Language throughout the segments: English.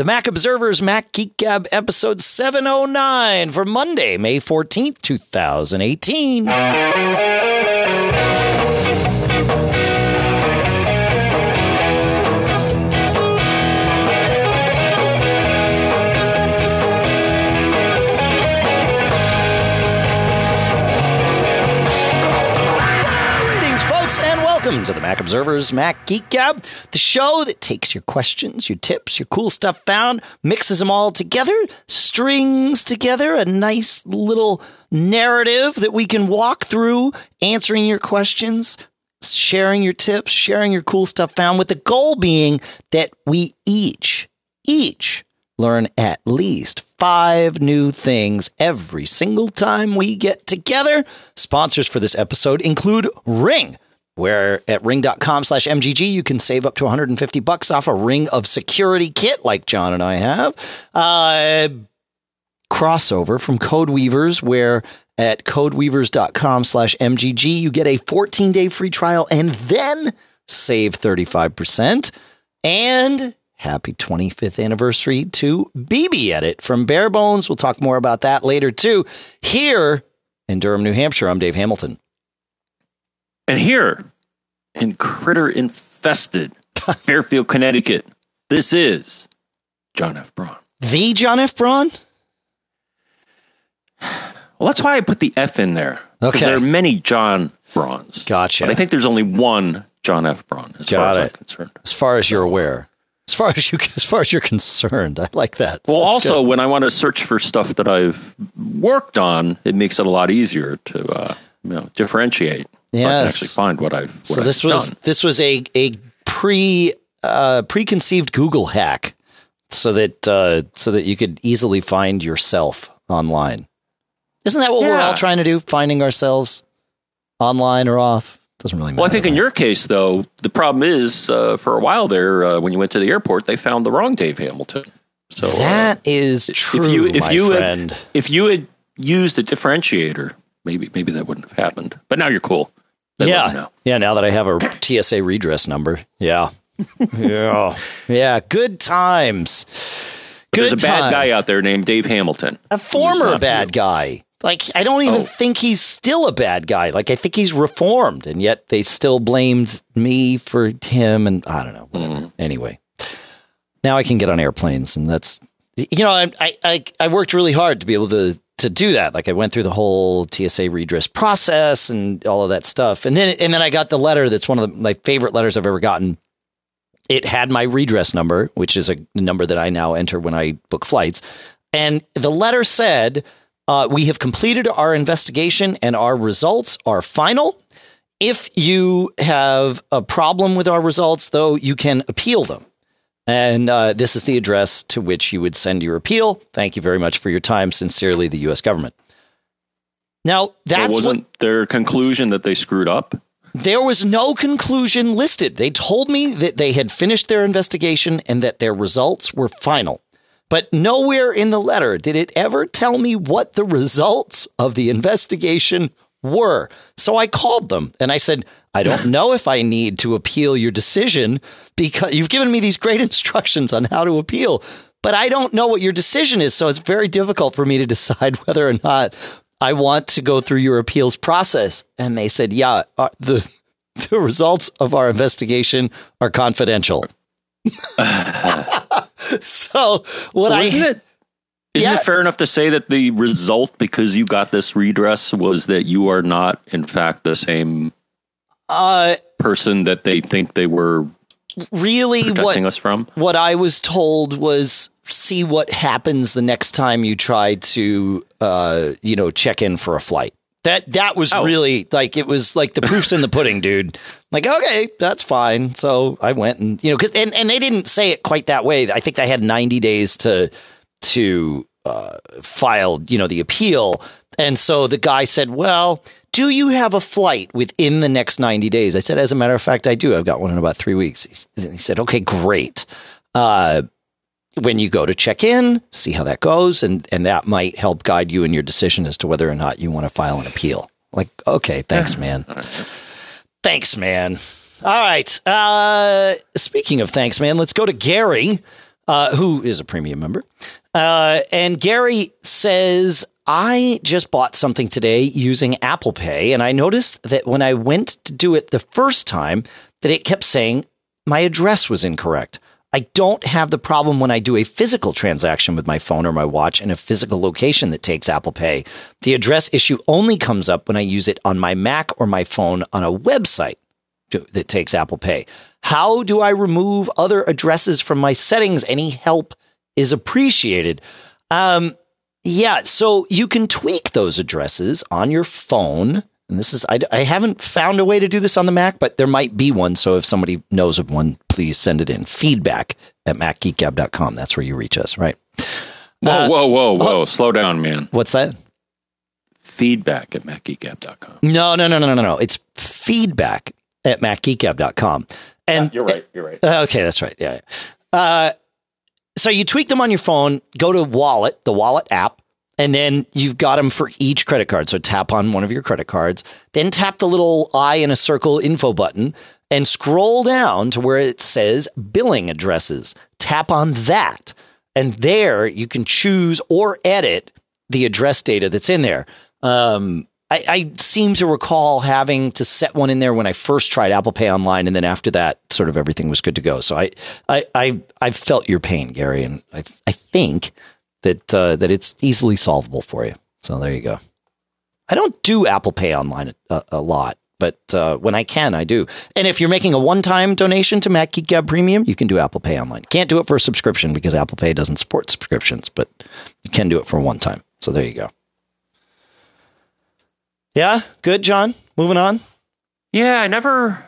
The Mac Observers Mac Geek Gab episode 709 for Monday, May 14th, 2018. Welcome to the Mac Observers Mac Geek Gab, the show that takes your questions, your tips, your cool stuff found, mixes them all together, strings together a nice little narrative that we can walk through, answering your questions, sharing your tips, sharing your cool stuff found, with the goal being that we each, each learn at least five new things every single time we get together. Sponsors for this episode include Ring, where at ring.com slash MGG you can save up to 150 bucks off a ring of security kit like John and I have. Uh, crossover from Code Weavers, where at codeweavers.com slash MGG you get a 14 day free trial and then save 35%. And happy 25th anniversary to BB Edit from Bare Bones. We'll talk more about that later too. Here in Durham, New Hampshire, I'm Dave Hamilton. And here in critter infested Fairfield, Connecticut, this is John F. Braun. The John F. Braun? Well, that's why I put the F in there. Okay. There are many John Brauns. Gotcha. But I think there's only one John F. Braun, as Got far as I'm concerned. As far as you're aware. As far as you as far as you're concerned. I like that. Well, That's also, good. when I want to search for stuff that I've worked on, it makes it a lot easier to uh, you know differentiate. So I can actually find what I've what so I've this was done. this was a a pre uh, preconceived Google hack, so that uh, so that you could easily find yourself online. Isn't that what we're all trying to do? Finding ourselves online or off doesn't really matter. Well, I think in your case, though, the problem is uh, for a while there, uh, when you went to the airport, they found the wrong Dave Hamilton. So uh, that is true, if you if you friend. had if you had used a differentiator, maybe maybe that wouldn't have happened. But now you're cool. They yeah, know. yeah. Now that I have a TSA redress number, yeah, yeah, yeah. Good times. Good There's a bad guy out there named Dave Hamilton. a former bad you. guy. Like I don't even Oh. think he's still a bad guy. Like I think he's reformed, and yet they still blamed me for him. And I don't know. Mm-hmm. Anyway, now I can get on airplanes, and that's you know I, I I I worked really hard to be able to to do that. Like I went through the whole TSA redress process and all of that stuff, and then and then I got the letter. That's one of the, my favorite letters I've ever gotten. It had my redress number, which is a number that I now enter when I book flights. And the letter said, uh, We have completed our investigation and our results are final. If you have a problem with our results, though, you can appeal them. And uh, this is the address to which you would send your appeal. Thank you very much for your time. Sincerely, the U.S. government. Now, that wasn't their conclusion that they screwed up? there was no conclusion listed. They told me that they had finished their investigation and that their results were final. But nowhere in the letter did it ever tell me what the results of the investigation were. So I called them and I said, I don't know if I need to appeal your decision because you've given me these great instructions on how to appeal, but I don't know what your decision is. So it's very difficult for me to decide whether or not I want to go through your appeals process. And they said, yeah, uh, the, the results of our investigation are confidential. so what Well, I isn't it? Isn't Yeah. it fair enough to say that the result, because you got this redress, was that you are not, in fact, the same uh, person that they think they were really what protecting us from? what I was told was see what happens the next time you try to uh you know check in for a flight. That that was Oh. really like it was like the proof's in the pudding, dude. Like okay, that's fine. So I went and you know 'cause- and and they didn't say it quite that way. I think I had 90 days to to uh file, you know, the appeal. And so the guy said, "Well, do you have a flight within the next 90 days?" I said, "As a matter of fact, I do. I've got one in about 3 weeks." He, he said, "Okay, great." Uh when you go to check in, see how that goes, and and that might help guide you in your decision as to whether or not you want to file an appeal. Like, okay, thanks, man. Thanks, man. All right. Uh, speaking of thanks, man, let's go to Gary. uh, who is a premium member. Uh, and Gary says, I just bought something today using Apple Pay, and I noticed that when I went to do it the first time, that it kept saying my address was incorrect. I don't have the problem when I do a physical transaction with my phone or my watch in a physical location that takes Apple Pay. The address issue only comes up when I use it on my Mac or my phone on a website that takes Apple Pay. How do I remove other addresses from my settings? Any help is appreciated. Um, yeah, so you can tweak those addresses on your phone. And this is, I, I haven't found a way to do this on the Mac, but there might be one. So if somebody knows of one, please send it in. Feedback at macgeekgab.com. That's where you reach us, right? Whoa, uh, whoa, whoa, whoa. Oh, Slow down, man. What's that? Feedback at macgeekgab.com. No, no, no, no, no, no. It's feedback at macgeekgab.com. And yeah, you're right. You're right. Okay, that's right. Yeah. Uh, so you tweak them on your phone, go to Wallet, the Wallet app, and then you've got them for each credit card. So tap on one of your credit cards, then tap the little eye in a circle info button and scroll down to where it says billing addresses. Tap on that. And there you can choose or edit the address data that's in there. Um, I, I, seem to recall having to set one in there when I first tried Apple Pay online, and then after that, sort of everything was good to go. So I, I, I, I felt your pain, Gary, and I, I think that uh, that it's easily solvable for you. So there you go. I don't do Apple Pay online a, a lot, but uh, when I can, I do. And if you're making a one-time donation to Mac Geek Gab Premium, you can do Apple Pay online. Can't do it for a subscription because Apple Pay doesn't support subscriptions, but you can do it for one time. So there you go. Yeah, good, John. Moving on. Yeah, I never.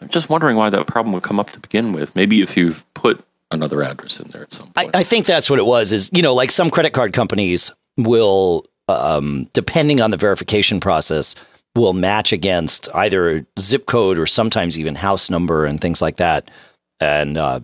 I'm just wondering why that problem would come up to begin with. Maybe if you've put another address in there at some point. I, I think that's what it was. Is you know, like some credit card companies will, um, depending on the verification process, will match against either zip code or sometimes even house number and things like that. And uh,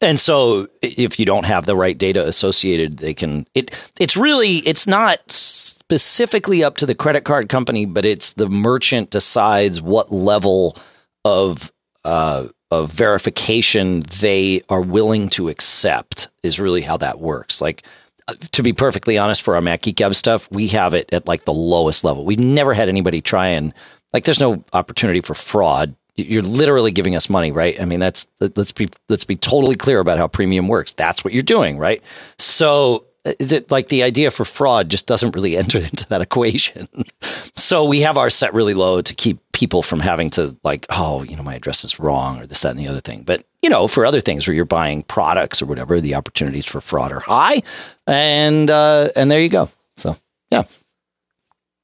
and so if you don't have the right data associated, they can it. It's really it's not specifically up to the credit card company, but it's the merchant decides what level of uh, of verification they are willing to accept. Is really how that works. Like uh, to be perfectly honest, for our Mac Geek Gab stuff, we have it at like the lowest level. We've never had anybody try and like. There's no opportunity for fraud. You're literally giving us money, right? I mean, that's let's be let's be totally clear about how premium works. That's what you're doing, right? So that like the idea for fraud just doesn't really enter into that equation. so we have our set really low to keep people from having to like, oh, you know, my address is wrong or this, that, and the other thing. But you know, for other things where you're buying products or whatever, the opportunities for fraud are high, and uh, and there you go. So yeah.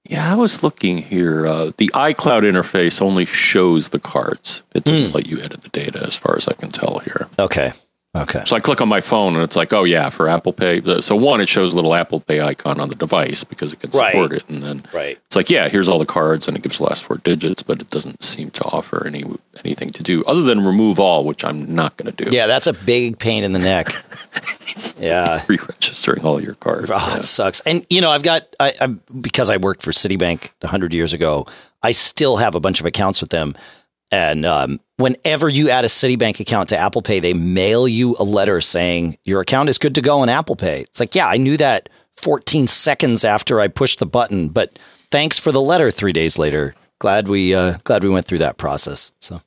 Yeah, I was looking here. Uh, the iCloud interface only shows the cards. It doesn't mm. let you edit the data, as far as I can tell here. Okay. Okay. So I click on my phone and it's like, oh yeah, for Apple Pay. Uh, so one, it shows a little Apple Pay icon on the device because it can support right. it, and then right. it's like, yeah, here's all the cards, and it gives the last four digits, but it doesn't seem to offer any anything to do other than remove all, which I'm not going to do. Yeah, that's a big pain in the neck. yeah, re-registering all your cards. Oh, yeah. it sucks. And you know, I've got I, I because I worked for Citibank hundred years ago. I still have a bunch of accounts with them and um, whenever you add a Citibank account to Apple Pay, they mail you a letter saying your account is good to go on Apple Pay. It's like, yeah, I knew that 14 seconds after I pushed the button, but thanks for the letter three days later. Glad we uh, glad we went through that process. So,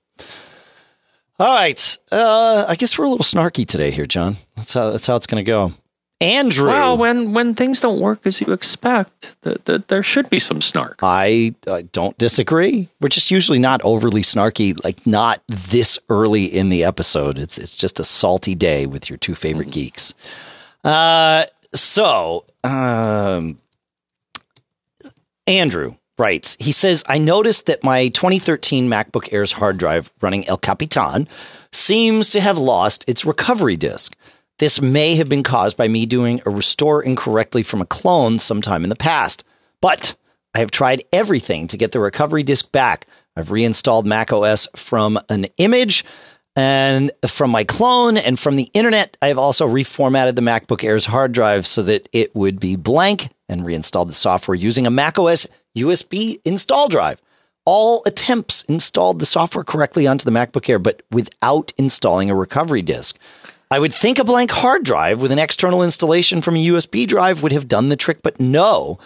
all right, uh, I guess we're a little snarky today here, John. That's how that's how it's going to go. Andrew. Well, when when things don't work as you expect, that the, there should be some snark. I uh, don't disagree. We're just usually not overly snarky, like not this early in the episode. It's it's just a salty day with your two favorite mm-hmm. geeks. Uh, so, um, Andrew writes. He says, "I noticed that my 2013 MacBook Air's hard drive running El Capitan seems to have lost its recovery disk." This may have been caused by me doing a restore incorrectly from a clone sometime in the past, but I have tried everything to get the recovery disk back. I've reinstalled Mac OS from an image and from my clone and from the internet. I have also reformatted the MacBook Air's hard drive so that it would be blank and reinstalled the software using a Mac OS USB install drive. All attempts installed the software correctly onto the MacBook Air, but without installing a recovery disk. I would think a blank hard drive with an external installation from a USB drive would have done the trick, but no.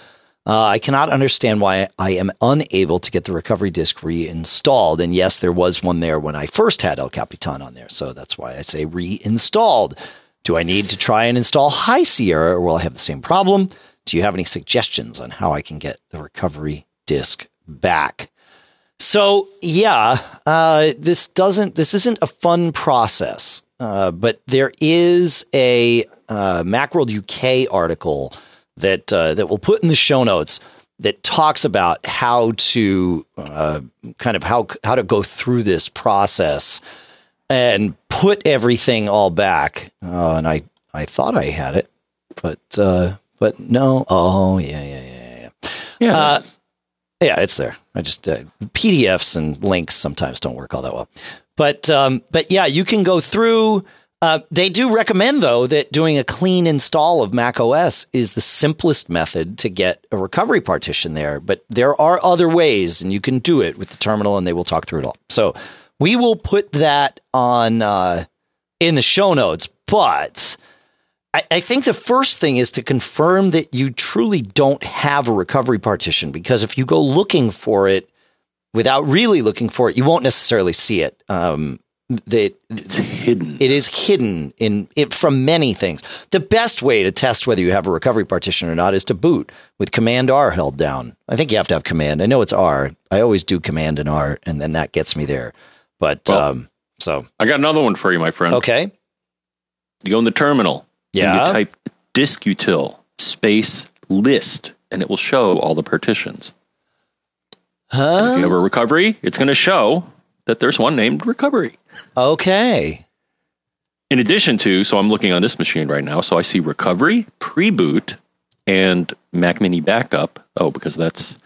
Uh, I cannot understand why I am unable to get the recovery disk reinstalled. And yes, there was one there when I first had El Capitan on there. So that's why I say reinstalled. Do I need to try and install High Sierra or will I have the same problem? Do you have any suggestions on how I can get the recovery disk back? So yeah, uh, this doesn't. This isn't a fun process, uh, but there is a uh, MacWorld UK article that uh, that we'll put in the show notes that talks about how to uh, kind of how how to go through this process and put everything all back. Uh, and I I thought I had it, but uh, but no. Oh yeah yeah yeah yeah. Yeah. Yeah, it's there. I just uh, PDFs and links sometimes don't work all that well, but um, but yeah, you can go through. Uh, they do recommend though that doing a clean install of Mac OS is the simplest method to get a recovery partition there. But there are other ways, and you can do it with the terminal, and they will talk through it all. So we will put that on uh, in the show notes, but. I, I think the first thing is to confirm that you truly don't have a recovery partition because if you go looking for it without really looking for it, you won't necessarily see it. Um, that it's hidden. it is hidden in it from many things. The best way to test whether you have a recovery partition or not is to boot with Command R held down. I think you have to have Command. I know it's R. I always do Command and R, and then that gets me there. But Well, um, so I got another one for you, my friend. okay, You go in the terminal. Yeah. And you type diskutil space list, and it will show all the partitions. If you have a recovery, it's going to show that there's one named recovery. Okay, In addition to, so I'm looking on this machine right now, so I see recovery, pre-boot, and Mac Mini backup. Oh, because that's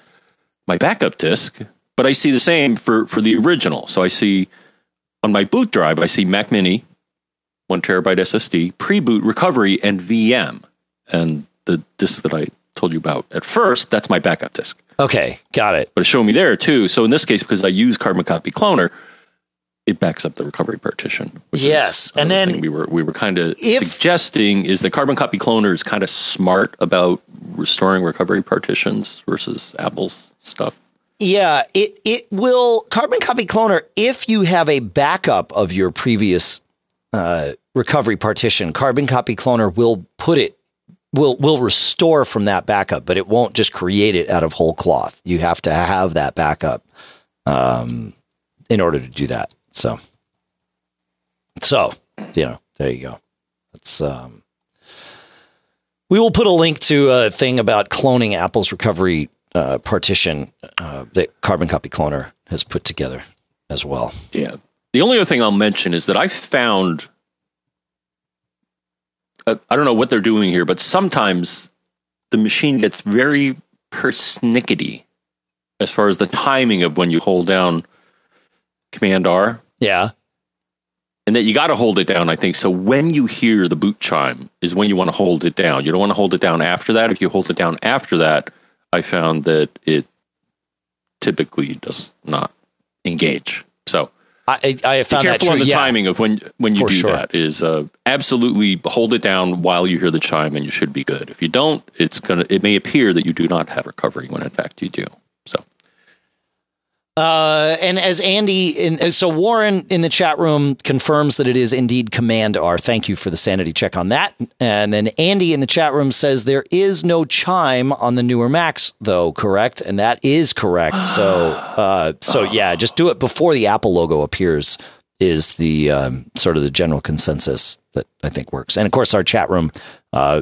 my backup disk. But I see the same for for the original. So I see on my boot drive, I see Mac Mini, one terabyte SSD, pre-boot, recovery, and VM. And the disk that I told you about at first, that's my backup disk. okay, got it. But it's showing me there too. So in this case, because I use Carbon Copy Cloner, it backs up the recovery partition. which is Yes, and then we were we were kind of suggesting is the Carbon Copy Cloner is kind of smart about restoring recovery partitions versus Apple's stuff. Yeah, it it will carbon copy cloner if you have a backup of your previous uh, recovery partition. Carbon copy cloner will put it will will restore from that backup, but it won't just create it out of whole cloth. You have to have that backup um, in order to do that. So, so you know, there you go. That's um, we will put a link to a thing about cloning Apple's recovery uh, partition uh, that Carbon Copy Cloner has put together as well. Yeah. The only other thing I'll mention is that I found uh, I don't know what they're doing here, but sometimes the machine gets very persnickety as far as the timing of when you hold down Command R. Yeah. and that you got to hold it down. I think so. When you hear the boot chime, is when you want to hold it down. You don't want to hold it down after that. If you hold it down after that, I found that it typically does not engage. So I, I be found that careful true. on the yeah. timing of when when you For do sure. that. Is uh, absolutely hold it down while you hear the chime, and you should be good. If you don't, it's gonna. It may appear that you do not have recovery when in fact you do. Uh, and as Andy, in, so Warren in the chat room confirms that it is indeed Command R. Thank you for the sanity check on that. And then Andy in the chat room says there is no chime on the newer Macs, though. Correct, and that is correct. So, uh, so yeah, just do it before the Apple logo appears. Is the um, sort of the general consensus that I think works. And of course, our chat room, uh,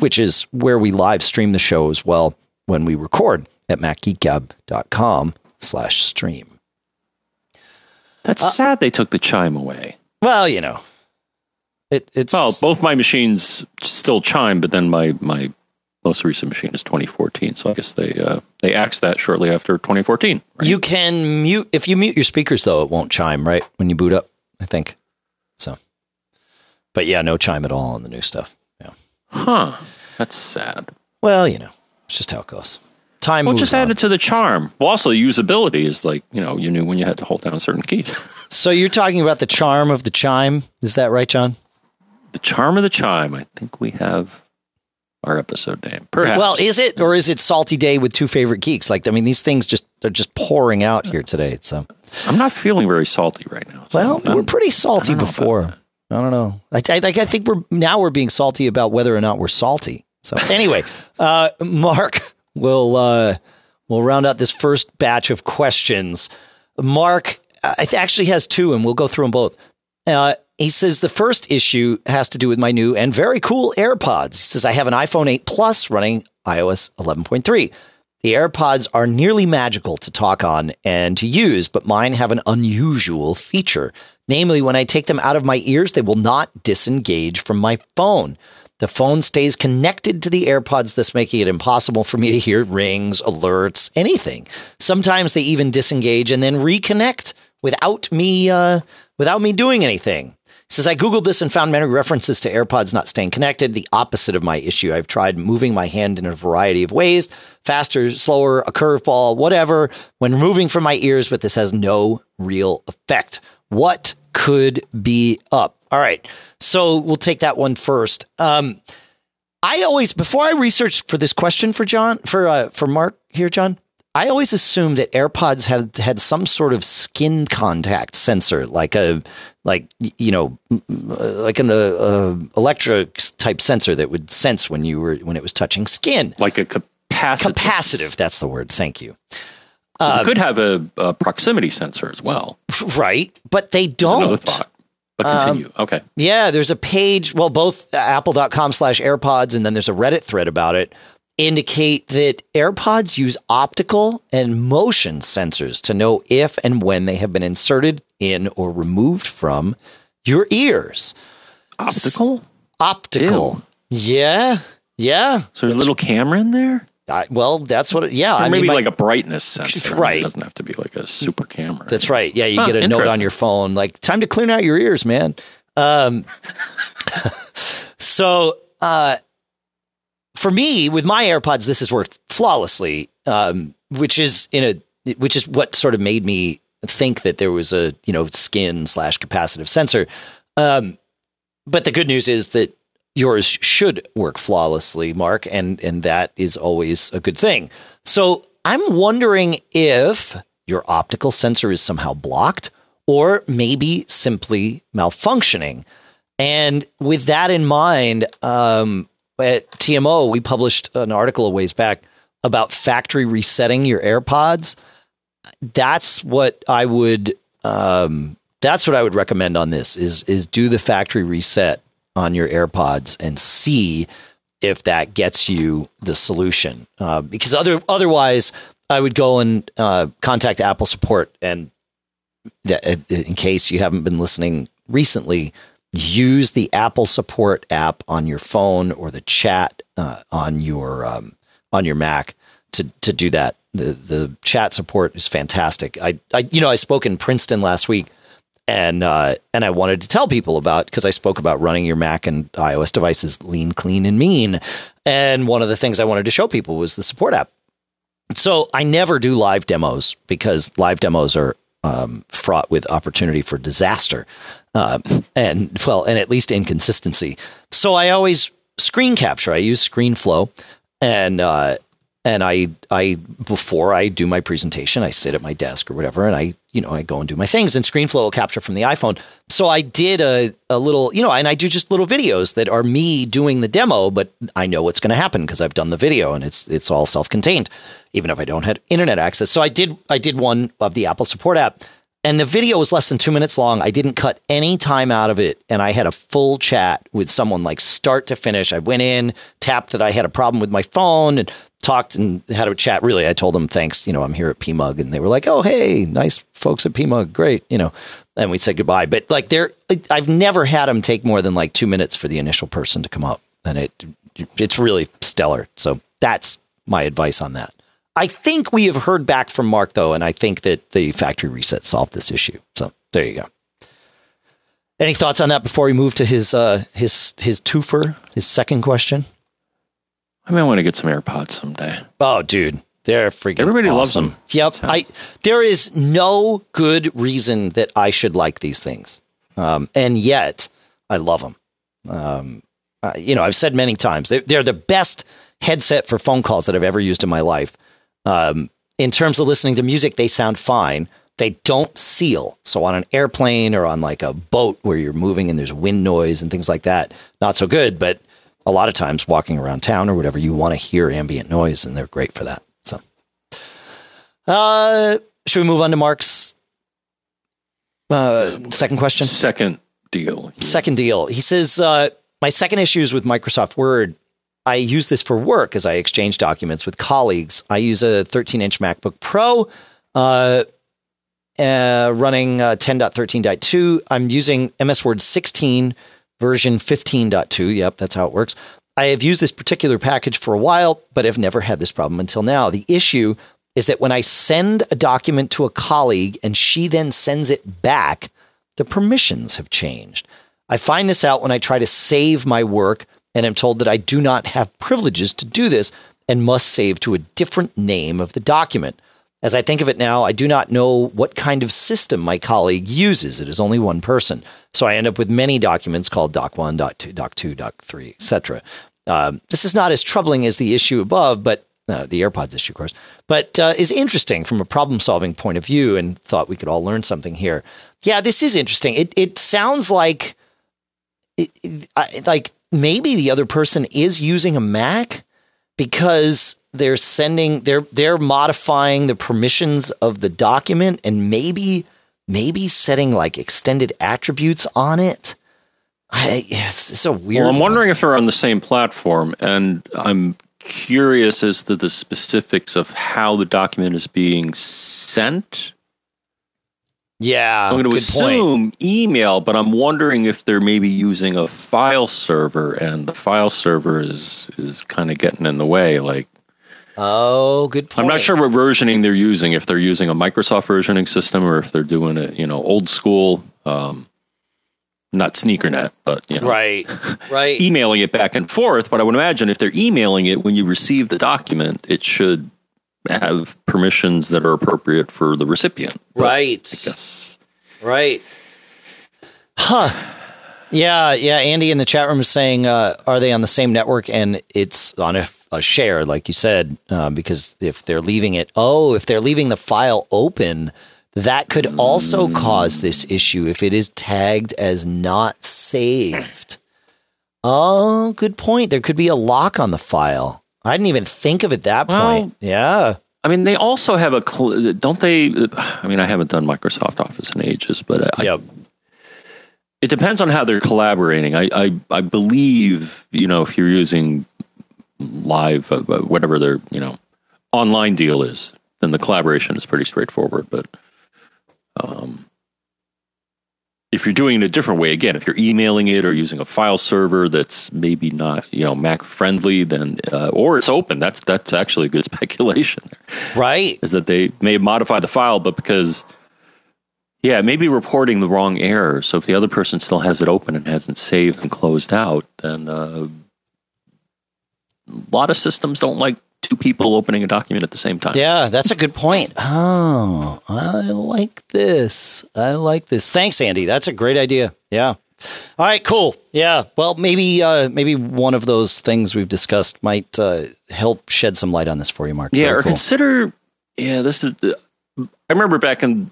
which is where we live stream the show as well when we record at macgeekgab.com slash stream. that's Uh, sad. They took the chime away. Well, you know, it, it's Well, both my machines still chime, but then my my most recent machine is 2014. So I guess they uh, they axed that shortly after 2014. Right? you can mute if you mute your speakers though, it won't chime right when you boot up. I think so. But yeah, no chime at all on the new stuff. Yeah. huh? That's sad. Well, you know, it's just how it goes. Time Well, just on. add it to the charm. Well, also usability is like you know you knew when you had to hold down certain keys. So you're talking about the charm of the chime, is that right, John? the charm of the chime. I think we have our episode name. Perhaps. Well, is it or is it Salty Day with two favorite geeks? Like, I mean, these things just they're just pouring out here today. So I'm not feeling very salty right now. So well, I'm- we're pretty salty I don't know about before. I don't know. I, I, I think we're now we're being salty about whether or not we're salty. So anyway, uh, Mark will uh, will round out this first batch of questions. Mark, uh, I actually has two, and we'll go through them both. Uh, he says the first issue has to do with my new and very cool AirPods. He says I have an iPhone 8 Plus running iOS 11.3. The AirPods are nearly magical to talk on and to use, but mine have an unusual feature. Namely, when I take them out of my ears, they will not disengage from my phone. The phone stays connected to the AirPods, thus making it impossible for me to hear rings, alerts, anything. Sometimes they even disengage and then reconnect without me uh, without me doing anything. He says I googled this and found many references to AirPods not staying connected. The opposite of my issue. I've tried moving my hand in a variety of ways, faster, slower, a curveball, whatever, when removing from my ears, but this has no real effect. What could be up? All right, so we'll take that one first. Um, I always before I researched for this question for John for uh, for Mark here, John. I always assumed that AirPods had had some sort of skin contact sensor, like a like you know, like an uh, uh, electric type sensor that would sense when you were when it was touching skin. like a capacitive. Capacitive, that's the word. Thank you. you could have a, a proximity sensor as well. Right, but they don't. But Um, continue. okay. Yeah, there's a page, well, both apple.com slash AirPods and then there's a Reddit thread about it, indicate that AirPods use optical and motion sensors to know if and when they have been inserted in or removed from your ears. Optical? Optical. Yeah. Yeah. So there's a little camera in there? I, well, that's what, it, yeah. Or I maybe my- like a brightness sensor. I mean, Right. It doesn't have to be like a super camera. That's right. Yeah, you Huh, get a note on your phone like time to clean out your ears, man. Um, so uh, for me, with my AirPods, this has worked flawlessly, um, which is in a which is what sort of made me think that there was a you know skin slash capacitive sensor. Um, but the good news is that yours should work flawlessly, Mark, and and that is always a good thing. So I'm wondering if your optical sensor is somehow blocked or maybe simply malfunctioning. And with that in mind, um, at TMO, we published an article a ways back about factory resetting your AirPods. That's what I would. Um, that's what I would recommend on this is is do the factory reset on your AirPods and see if that gets you the solution. Uh, because other otherwise, I would go and uh, contact Apple support and uh, in case you haven't been listening recently, use the Apple support app on your phone or the chat uh, on your um, on your Mac to to do that. The the chat support is fantastic. I, I you know I spoke in Princeton last week and uh, and I wanted to tell people about because I spoke about running your Mac and iOS devices lean, clean, and mean. And one of the things I wanted to show people was the support app. So I never do live demos because live demos are um, fraught with opportunity for disaster, um, and well, and at least inconsistency. So I always screen capture. I use ScreenFlow, and uh, and I I before I do my presentation, I sit at my desk or whatever, and I you know I go and do my things, and ScreenFlow will capture from the iPhone. So I did a a little you know, and I do just little videos that are me doing the demo, but I know what's going to happen because I've done the video, and it's it's all self contained, even if I don't have internet access. So I did I did one of the Apple Support app. And the video was less than two minutes long. I didn't cut any time out of it. And I had a full chat with someone like start to finish. I went in, tapped that I had a problem with my phone and talked and had a chat. Really, I told them thanks. You know, I'm here at PMUG. And they were like, oh, hey, nice folks at PMUG. Great. You know, and we said goodbye. But like, they're, I've never had them take more than like two minutes for the initial person to come up. And it, it's really stellar. So that's my advice on that. I think we have heard back from Mark though, and I think that the factory reset solved this issue. So there you go. Any thoughts on that before we move to his uh, his his twofer, his second question? I may want to get some AirPods someday. Oh, dude, they're freaking. Everybody loves awesome. them. Yep. Sounds- I there is no good reason that I should like these things, um, and yet I love them. Um, uh, you know, I've said many times they're, they're the best headset for phone calls that I've ever used in my life. Um, in terms of listening to music, they sound fine. They don't seal. So on an airplane or on like a boat where you're moving and there's wind noise and things like that, not so good. But a lot of times walking around town or whatever, you want to hear ambient noise and they're great for that. So, uh, should we move on to Mark's uh, second question? Second deal. Second deal. He says, uh, my second issue is with Microsoft Word. I use this for work as I exchange documents with colleagues. I use a 13 inch MacBook Pro uh, uh, running uh, 10.13.2. I'm using MS Word 16 version 15.2. Yep, that's how it works. I have used this particular package for a while, but have never had this problem until now. The issue is that when I send a document to a colleague and she then sends it back, the permissions have changed. I find this out when I try to save my work and am told that I do not have privileges to do this and must save to a different name of the document. As I think of it now, I do not know what kind of system my colleague uses. It is only one person. So I end up with many documents called Doc1, Doc2, Doc2, Doc3, etc. Um, this is not as troubling as the issue above, but uh, the AirPods issue, of course, but uh, is interesting from a problem solving point of view and thought we could all learn something here. Yeah, this is interesting. It, it sounds like, it, it, like maybe the other person is using a Mac because they're sending they're they're modifying the permissions of the document and maybe maybe setting like extended attributes on it. I, it's, it's a weird. Well, I'm wondering one. if they're on the same platform, and I'm curious as to the specifics of how the document is being sent. Yeah, I'm going to assume point. email, but I'm wondering if they're maybe using a file server, and the file server is is kind of getting in the way. Like, oh, good point. I'm not sure what versioning they're using. If they're using a Microsoft versioning system, or if they're doing it, you know, old school. Um, not sneakernet, but you know, right, right, emailing it back and forth. But I would imagine if they're emailing it when you receive the document, it should have permissions that are appropriate for the recipient. Right. Yes. Right. Huh. Yeah, yeah. Andy in the chat room is saying, uh, are they on the same network? And it's on a, a share, like you said, uh, because if they're leaving it, oh, if they're leaving the file open, that could also mm. cause this issue if it is tagged as not saved. Oh, good point. There could be a lock on the file. I didn't even think of it that well, point. Yeah. I mean, they also have a, cl- don't they? I mean, I haven't done Microsoft Office in ages, but I, yep. it depends on how they're collaborating. I, I, I believe, you know, if you're using live, uh, whatever their, you know, online deal is, then the collaboration is pretty straightforward. But, um, if you're doing it a different way, again, if you're emailing it or using a file server that's maybe not you know Mac friendly, then uh, or it's open. That's that's actually a good speculation. Right, is that they may modify the file, but because yeah, maybe reporting the wrong error. So if the other person still has it open and hasn't saved and closed out, then uh, a lot of systems don't like two people opening a document at the same time. Yeah, that's a good point. Oh, I like this. I like this. Thanks, Andy. That's a great idea. Yeah. All right, cool. Yeah. Well, maybe uh, maybe one of those things we've discussed might uh, help shed some light on this for you, Mark. Yeah, Very or cool. consider. Yeah, this is. The, I remember back in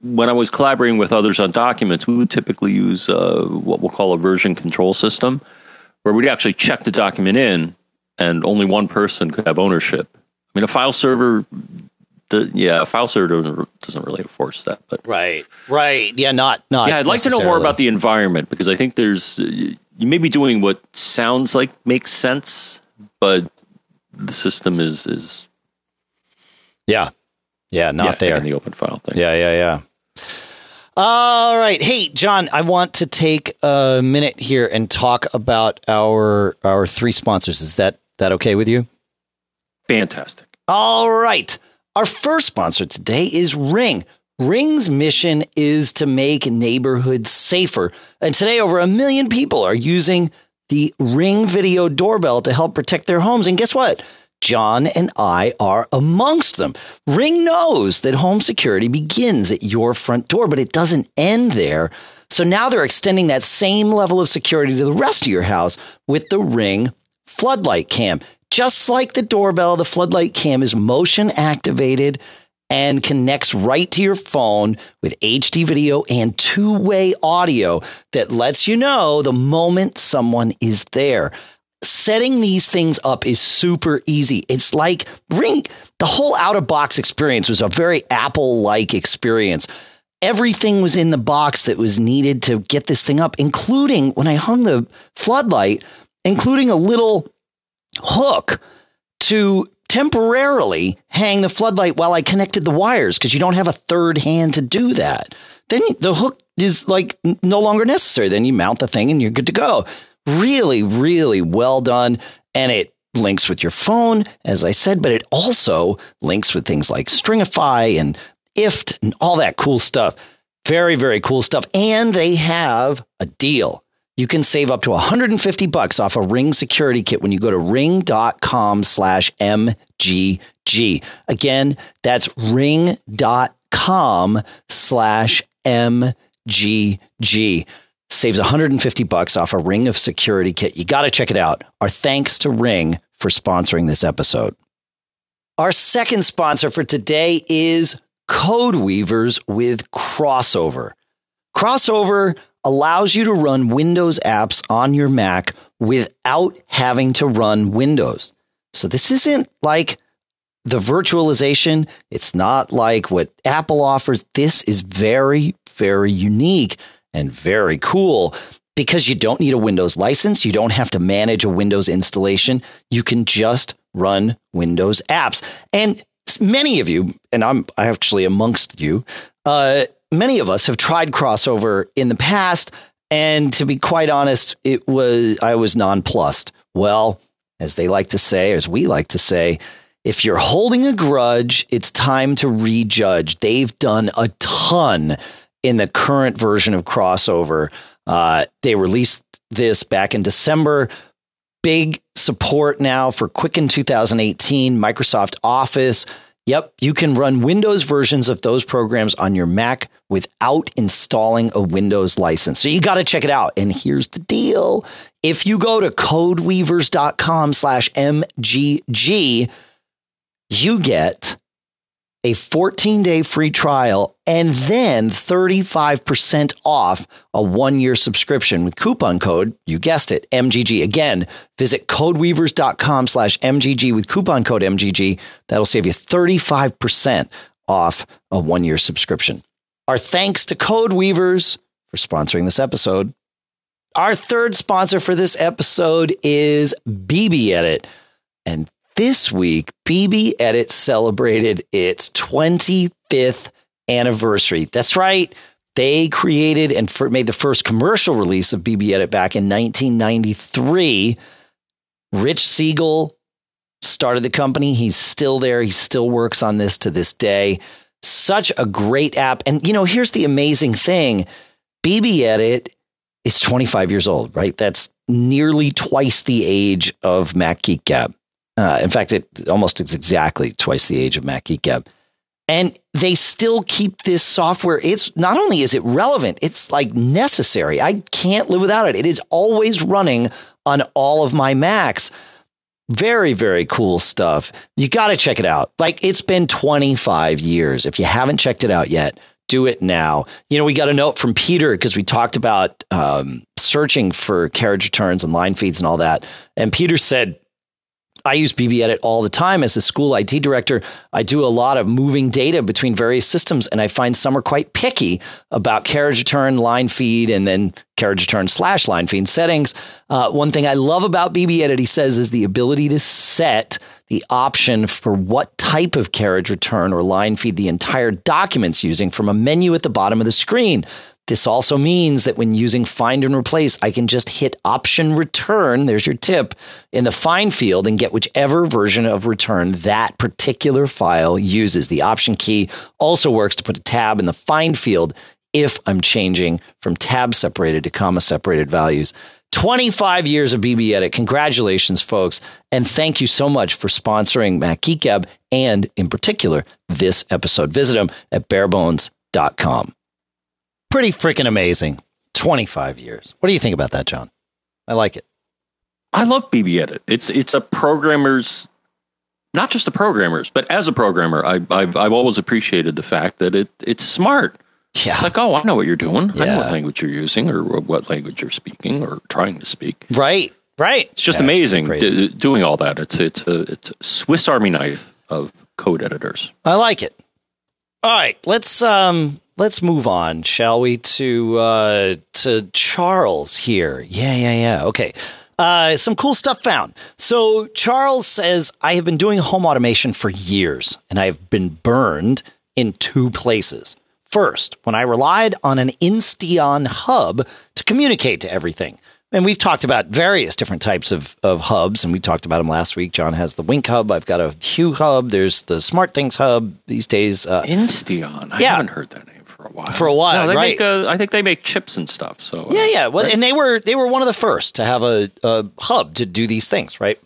when I was collaborating with others on documents, we would typically use uh, what we'll call a version control system, where we'd actually check the document in and only one person could have ownership. I mean, a file server, the, yeah, a file server doesn't, doesn't really enforce that. But right, right, yeah, not not. Yeah, I'd like to know more about the environment because I think there's you may be doing what sounds like makes sense, but the system is is yeah, yeah, not yeah, there in the open file thing. Yeah, yeah, yeah. All right. Hey, John, I want to take a minute here and talk about our our three sponsors. Is that that okay with you? Fantastic. All right. Our first sponsor today is Ring. Ring's mission is to make neighborhoods safer. And today, over a million people are using the Ring video doorbell to help protect their homes. And guess what? John and I are amongst them. Ring knows that home security begins at your front door, but it doesn't end there. So now they're extending that same level of security to the rest of your house with the Ring floodlight cam. Just like the doorbell, the floodlight cam is motion activated and connects right to your phone with HD video and two way audio that lets you know the moment someone is there. Setting these things up is super easy. It's like Ring, the whole out of box experience was a very Apple like experience. Everything was in the box that was needed to get this thing up, including when I hung the floodlight, including a little hook to temporarily hang the floodlight while I connected the wires because you don't have a third hand to do that. Then the hook is like no longer necessary. Then you mount the thing and you're good to go. Really, really well done. And it links with your phone, as I said, but it also links with things like Stringify and IFTTT and all that cool stuff. Very, very cool stuff. And they have a deal you can save up to 150 bucks off a ring security kit when you go to ring.com slash mgg again that's ring.com slash mgg saves 150 bucks off a ring of security kit. You got to check it out. Our thanks to ring for sponsoring this episode. Our second sponsor for today is code weavers with crossover. Crossover allows you to run Windows apps on your Mac without having to run Windows. So this isn't like the virtualization. It's not like what Apple offers. This is very, very unique and very cool because you don't need a Windows license. You don't have to manage a Windows installation. You can just run Windows apps. And many of you, and I'm actually amongst you, uh, many of us have tried crossover in the past. And to be quite honest, it was I was nonplussed. Well, as they like to say, as we like to say, if you're holding a grudge, it's time to rejudge. They've done a ton in the current version of crossover. Uh, they released this back in December. Big support now for Quicken 2018, Microsoft Office, Yep, you can run Windows versions of those programs on your Mac without installing a Windows license. So you got to check it out. And here's the deal. If you go to codeweavers.com slash MGG, you get a 14 day free trial and then 35% off a one year subscription with coupon code, you guessed it, MGG. Again, visit codeweavers.com slash MGG with coupon code MGG. That'll save you 35% off a one year subscription. Our thanks to Code Weavers for sponsoring this episode. Our third sponsor for this episode is BB Edit. And this week, BB Edit celebrated its 25th anniversary. That's right. They created and made the first commercial release of BB Edit back in 1993. Rich Siegel started the company. He's still there. He still works on this to this day. Such a great app. And, you know, here's the amazing thing BB Edit is 25 years old, right? That's nearly twice the age of Mac Geek Gab. Uh, in fact, it almost is exactly twice the age of Mac Geek Gab. And they still keep this software. It's not only is it relevant, it's like necessary. I can't live without it. It is always running on all of my Macs. Very, very cool stuff. You got to check it out. Like it's been 25 years. If you haven't checked it out yet, do it now. You know, we got a note from Peter because we talked about um, searching for carriage returns and line feeds and all that. And Peter said, I use BB Edit all the time as a school IT director. I do a lot of moving data between various systems, and I find some are quite picky about carriage return, line feed, and then carriage return slash line feed settings. Uh, one thing I love about BB Edit, he says, is the ability to set the option for what type of carriage return or line feed the entire document's using from a menu at the bottom of the screen. This also means that when using find and replace, I can just hit option return, there's your tip, in the find field and get whichever version of return that particular file uses. The option key also works to put a tab in the find field if I'm changing from tab separated to comma separated values. 25 years of BB Edit. Congratulations, folks. And thank you so much for sponsoring Mac Geek Gab and, in particular, this episode. Visit them at barebones.com. Pretty freaking amazing. 25 years. What do you think about that, John? I like it. I love BB Edit. It's it's a programmer's, not just a programmer's, but as a programmer, I, I've I've always appreciated the fact that it it's smart. Yeah. It's like, oh, I know what you're doing. Yeah. I know what language you're using, or what language you're speaking, or trying to speak. Right. Right. It's just Yeah, amazing d- doing all that. It's it's a it's a Swiss Army knife of code editors. I like it. All right, let's um let's move on, shall we, to uh to Charles here. Yeah, yeah, yeah. Okay. Uh some cool stuff found. So Charles says I have been doing home automation for years and I've been burned in two places. First, when I relied on an Insteon hub to communicate to everything. And we've talked about various different types of, of hubs, and we talked about them last week. John has the Wink hub. I've got a Hue hub. There's the SmartThings hub these days. Uh, Insteon. I Yeah. haven't heard that name for a while. For a while, No, they right. Make, uh, I think they make chips and stuff. So uh, yeah, yeah. Well, and they were they were one of the first to have a, a hub to do these things, right?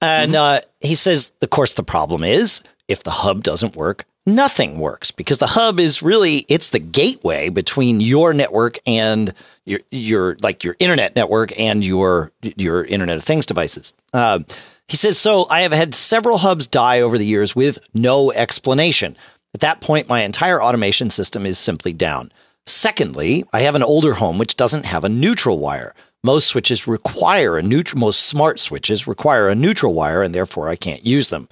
And uh, he says, of course, the problem is if the hub doesn't work, nothing works because the hub is really it's the gateway between your network and your your like your internet network and your your Internet of Things devices. Um, he says, so I have had several hubs die over the years with no explanation. At that point, my entire automation system is simply down. Secondly, I have an older home which doesn't have a neutral wire. Most switches require a neutral, most smart switches require a neutral wire, and therefore I can't use them.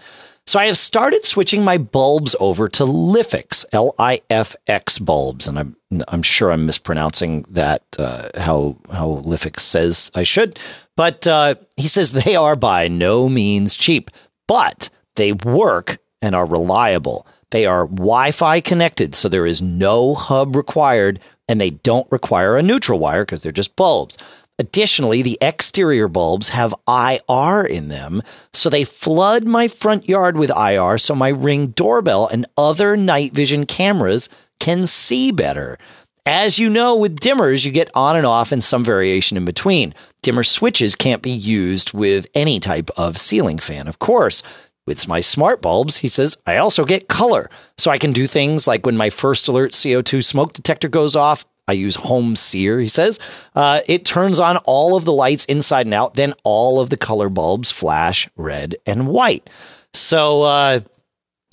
So I have started switching my bulbs over to Lifix, L-I-F-X bulbs, and I'm I'm sure I'm mispronouncing that uh, how how Lifix says I should, but uh, he says they are by no means cheap, but they work and are reliable. They are Wi-Fi connected, so there is no hub required, and they don't require a neutral wire because they're just bulbs. Additionally, the exterior bulbs have IR in them, so they flood my front yard with IR so my ring doorbell and other night vision cameras can see better. As you know, with dimmers, you get on and off and some variation in between. Dimmer switches can't be used with any type of ceiling fan, of course. With my smart bulbs, he says, I also get color. So I can do things like when my first alert CO2 smoke detector goes off, I use HomeSeer, he says. Uh, it turns on all of the lights inside and out, then all of the color bulbs flash red and white. So, uh,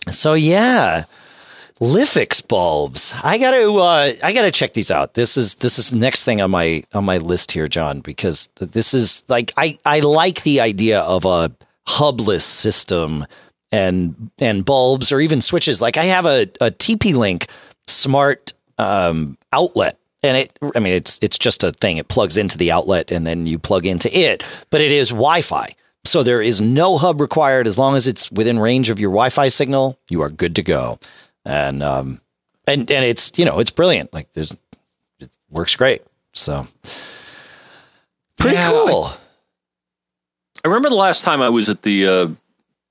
so yeah. Lifix bulbs. I gotta uh, I gotta check these out. This is this is the next thing on my on my list here, John, because this is like I, I like the idea of a hubless system and and bulbs or even switches. Like I have a, a TP Link smart um, outlet. And it, I mean, it's it's just a thing. It plugs into the outlet, and then you plug into it. But it is Wi-Fi, so there is no hub required. As long as it's within range of your Wi-Fi signal, you are good to go and um and and it's you know it's brilliant like there's it works great so pretty Yeah, cool I remember the last time I was at the, uh, I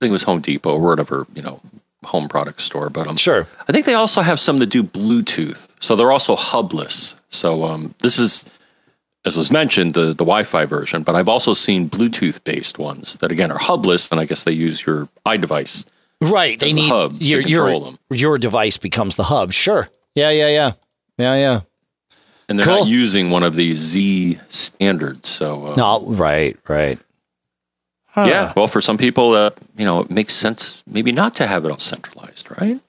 think it was Home Depot or whatever, you know, home product store. But um, sure I think they also have some that do Bluetooth, so they're also hubless. So um, this is, as was mentioned, the the Wi-Fi version. But I've also seen Bluetooth-based ones that again are hubless, and I guess they use your iDevice. right they need hub your your them. your device becomes the hub sure yeah yeah yeah yeah yeah And they're Cool. not using one of these Z standards. So uh, no right right Huh. yeah, well, for some people, uh, you know, it makes sense maybe not to have it all centralized, right?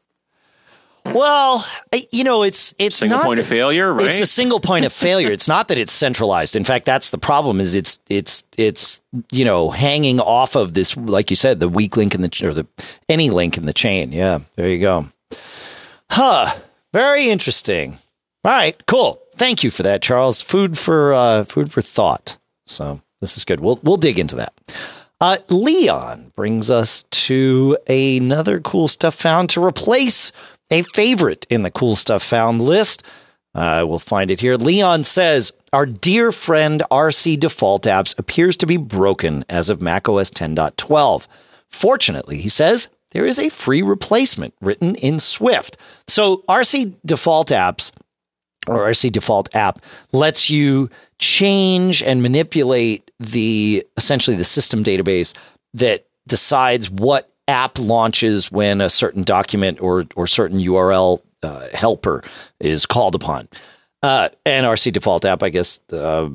well you know it's it's Single not point that- of failure, right? It's a single point of failure. It's not that it's centralized. In fact, that's the problem. Is it's it's it's you know hanging off of this, like you said, the weak link in the or the any link in the chain. Yeah, there you go. Huh. Very interesting. All right. Cool. Thank you for that, Charles. Food for uh, food for thought. So this is good. We'll we'll dig into that. Uh, Leon brings us to another cool stuff found to replace a favorite in the cool stuff found list. Uh, we'll find it here. Leon says, Our dear friend RC Default Apps appears to be broken as of macOS 10.12. Fortunately, he says, there is a free replacement written in Swift. So RC Default Apps or RC default app lets you change and manipulate the essentially the system database that decides what app launches when a certain document or or certain URL uh, helper is called upon. Uh, and RC default app, I guess, uh,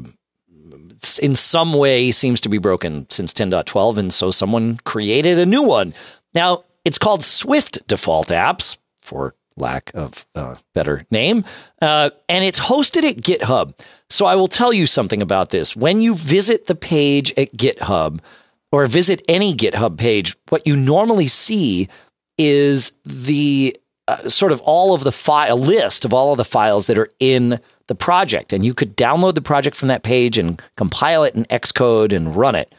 in some way seems to be broken since 10.12, and so someone created a new one. Now it's called Swift default apps for lack of uh, better name, uh, and it's hosted at GitHub. So I will tell you something about this. When you visit the page at GitHub or visit any GitHub page, what you normally see is the uh, sort of all of the file list of all of the files that are in the project, and you could download the project from that page and compile it in Xcode and run it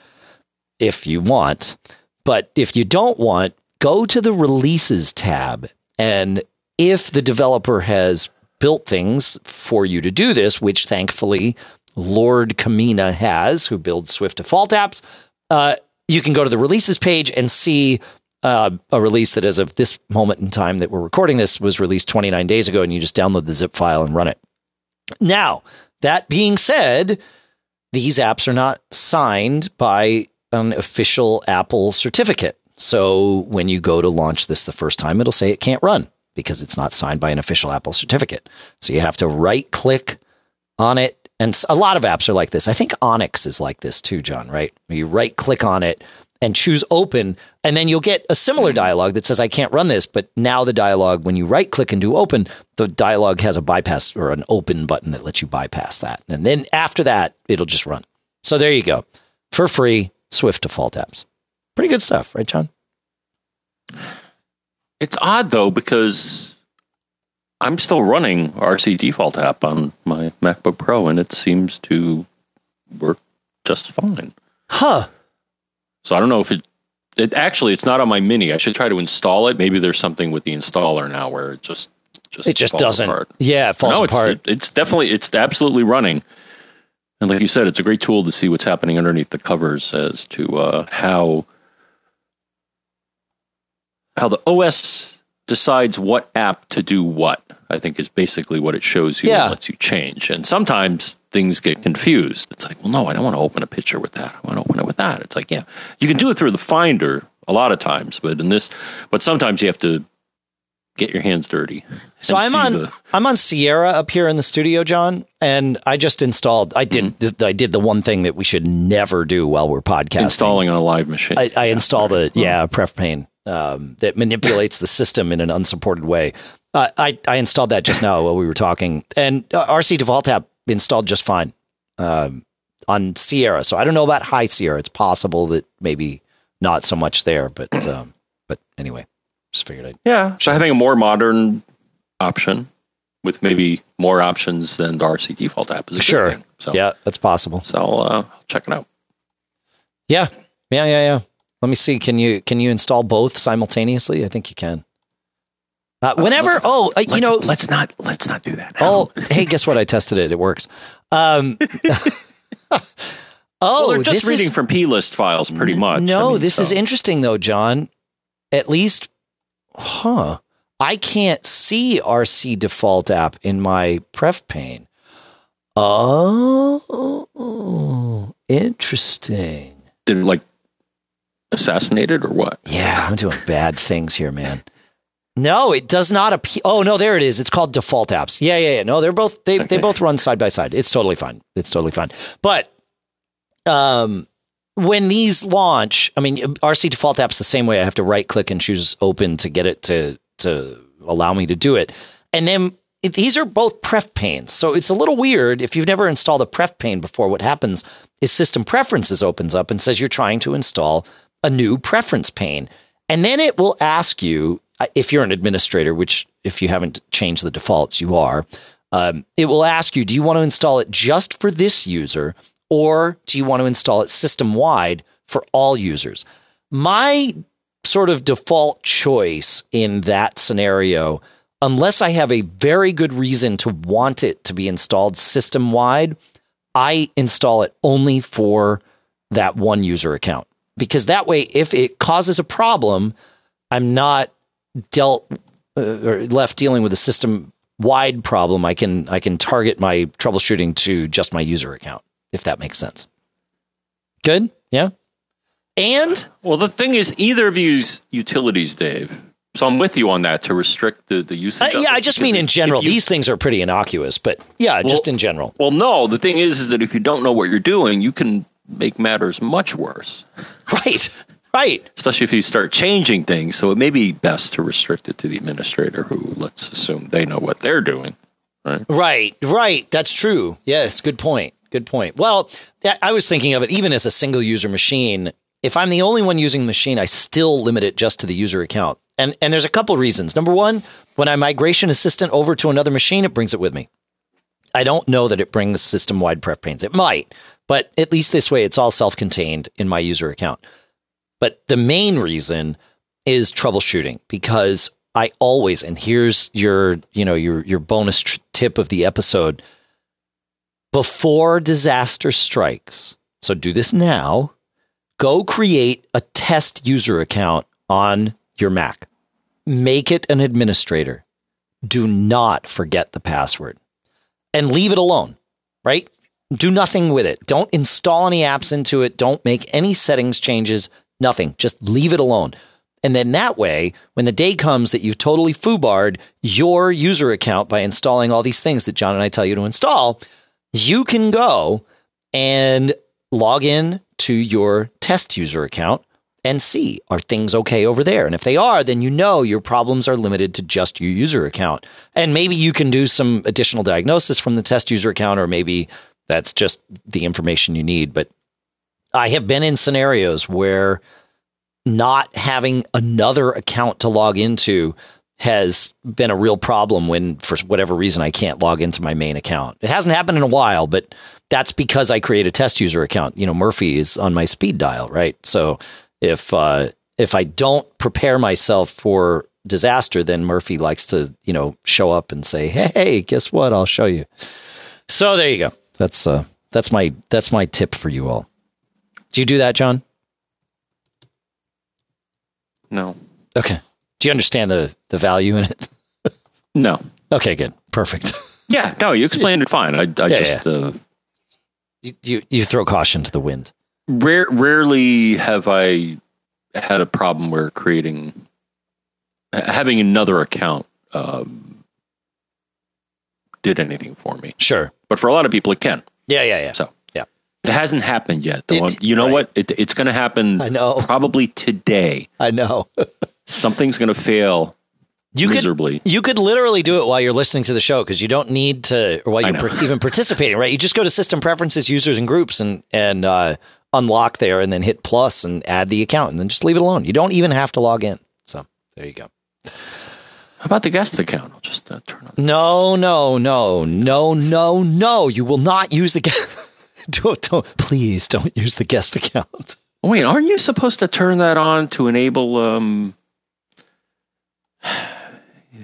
if you want. But if you don't want, go to the releases tab and if the developer has built things for you to do this, which thankfully Lord Kamina has, who builds Swift default apps, uh, you can go to the releases page and see uh, a release that, as of this moment in time that we're recording this, was released 29 days ago, and you just download the zip file and run it. Now, that being said, these apps are not signed by an official Apple certificate. So when you go to launch this the first time, it'll say it can't run because it's not signed by an official Apple certificate. So you have to right click on it. And a lot of apps are like this. I think Onyx is like this too, John, right? You right click on it and choose open, and then you'll get a similar mm-hmm. dialog that says, I can't run this. But now the dialog, when you right click and do open, the dialog has a bypass or an open button that lets you bypass that. And then after that, it'll just run. So there you go. For free, Swift default apps. Pretty good stuff, right, John? It's odd though because I'm still running RC default app on my MacBook Pro, and it seems to work just fine. Huh. So I don't know if it. It actually, it's not on my Mini. I should try to install it. Maybe there's something with the installer now where it just just it just doesn't. Apart. Yeah, it falls no, apart. It's, it's definitely it's absolutely running. And like you said, it's a great tool to see what's happening underneath the covers as to uh, how how the OS decides what app to do what. I think is basically what it shows you yeah. and lets you change. And sometimes things get confused. It's like, well, no, I don't want to open a picture with that. I want to open it with that. It's like, yeah, you can do it through the Finder a lot of times, but in this, but sometimes you have to get your hands dirty. So I'm on the, I'm on Sierra up here in the studio, John, and I just installed. I did mm-hmm. I did the one thing that we should never do while we're podcasting. Installing on a live machine. I, I installed a yeah pref Prefpane um, that manipulates the system in an unsupported way. Uh, I, I installed that just now while we were talking, and uh, RC Default app installed just fine um, on Sierra. So I don't know about High Sierra. It's possible that maybe not so much there, but um, but anyway, just figured I'd yeah. So having a more modern option with maybe more options than the RC Default app is a sure. Thing, so yeah, that's possible. So I'll, uh, check it out. Yeah, yeah, yeah, yeah. Let me see. Can you can you install both simultaneously? I think you can. Uh, uh whenever, oh, uh, you know, let's not let's not do that. Oh, hey, guess what? I tested it. It works. Um, oh, well, they're just reading is, from plist files, pretty much. No, I mean, this so. is interesting though, John. At least, huh? I can't see RC default app in my pref pane. Oh, interesting. Did it like assassinated or what? Yeah, I'm doing bad things here, man. No, it does not appear. Oh no, there it is. It's called default apps. Yeah, yeah, yeah. No, they're both they okay. they both run side by side. It's totally fine. It's totally fine. But um, when these launch, I mean, RC default apps the same way. I have to right click and choose open to get it to to allow me to do it, and then it, these are both Prefpanes. So it's a little weird if you've never installed a Prefpane before. What happens is System Preferences opens up and says you're trying to install a new preference pane. And then it will ask you uh, if you're an administrator, which if you haven't changed the defaults, you are. Um, it will ask you, do you want to install it just for this user or do you want to install it system wide for all users? My sort of default choice in that scenario, unless I have a very good reason to want it to be installed system wide, I install it only for that one user account because that way, if it causes a problem, I'm not dealt uh, or left dealing with a system wide problem, I can I can target my troubleshooting to just my user account, if that makes sense. Good? Yeah. And well, the thing is, either of you utilities, Dave. So I'm with you on that to restrict the the usage. Uh, yeah, I just mean in general. You, these things are pretty innocuous, but yeah, well, just in general. Well, no, the thing is, is that if you don't know what you're doing, you can make matters much worse. Right. Right. Especially if you start changing things. So it may be best to restrict it to the administrator who, let's assume, they know what they're doing. Right. Right. Right. That's true. Yes. Good point. Good point. Well, I was thinking of it even as a single user machine. If I'm the only one using the machine, I still limit it just to the user account. And and there's a couple reasons. Number one, when I migration assistant over to another machine, it brings it with me. I don't know that it brings system wide pref panes. It might, but at least this way, it's all self contained in my user account. But the main reason is troubleshooting because I always, and here's your, you know, your, your bonus tr- tip of the episode before disaster strikes. So do this now. Go create a test user account on your Mac. Make it an administrator. Do not forget the password and leave it alone, right? Do nothing with it. Don't install any apps into it. Don't make any settings changes. Nothing. Just leave it alone. And then that way, when the day comes that you've totally foobarred your user account by installing all these things that John and I tell you to install, you can go and log in to your test user account and see are things okay over there. And if they are, then you know your problems are limited to just your user account. And maybe you can do some additional diagnosis from the test user account, or maybe that's just the information you need. But I have been in scenarios where not having another account to log into has been a real problem when, for whatever reason, I can't log into my main account. It hasn't happened in a while, but that's because I create a test user account. You know, Murphy is on my speed dial, right? So if uh, if I don't prepare myself for disaster, then Murphy likes to, you know, show up and say, "Hey, guess what? I'll show you." So there you go. That's uh, that's my that's my tip for you all. Do you do that, John? No. Okay. Do you understand the the value in it? no. Okay, good. Perfect. Yeah, no, you explained it fine. I, I yeah, just yeah. Uh, you, you you throw caution to the wind. Rare, rarely have I had a problem where creating having another account um, did anything for me. Sure, but for a lot of people, it can. Yeah, yeah, yeah. So yeah. it hasn't happened yet. It, you know right. what? It, it's going to happen. I know. Probably today. I know. Something's going to fail you miserably. Could, you could literally do it while you're listening to the show because you don't need to, or while you're even participating. Right? You just go to System Preferences, Users, and Groups, and and uh, unlock there, and then hit plus and add the account, and then just leave it alone. You don't even have to log in. So there you go. How about the guest account? I'll just uh, turn on. No, no, no, no, no, no. You will not use the guest. don't, don't, please don't use the guest account. Wait, aren't you supposed to turn that on to enable? Um,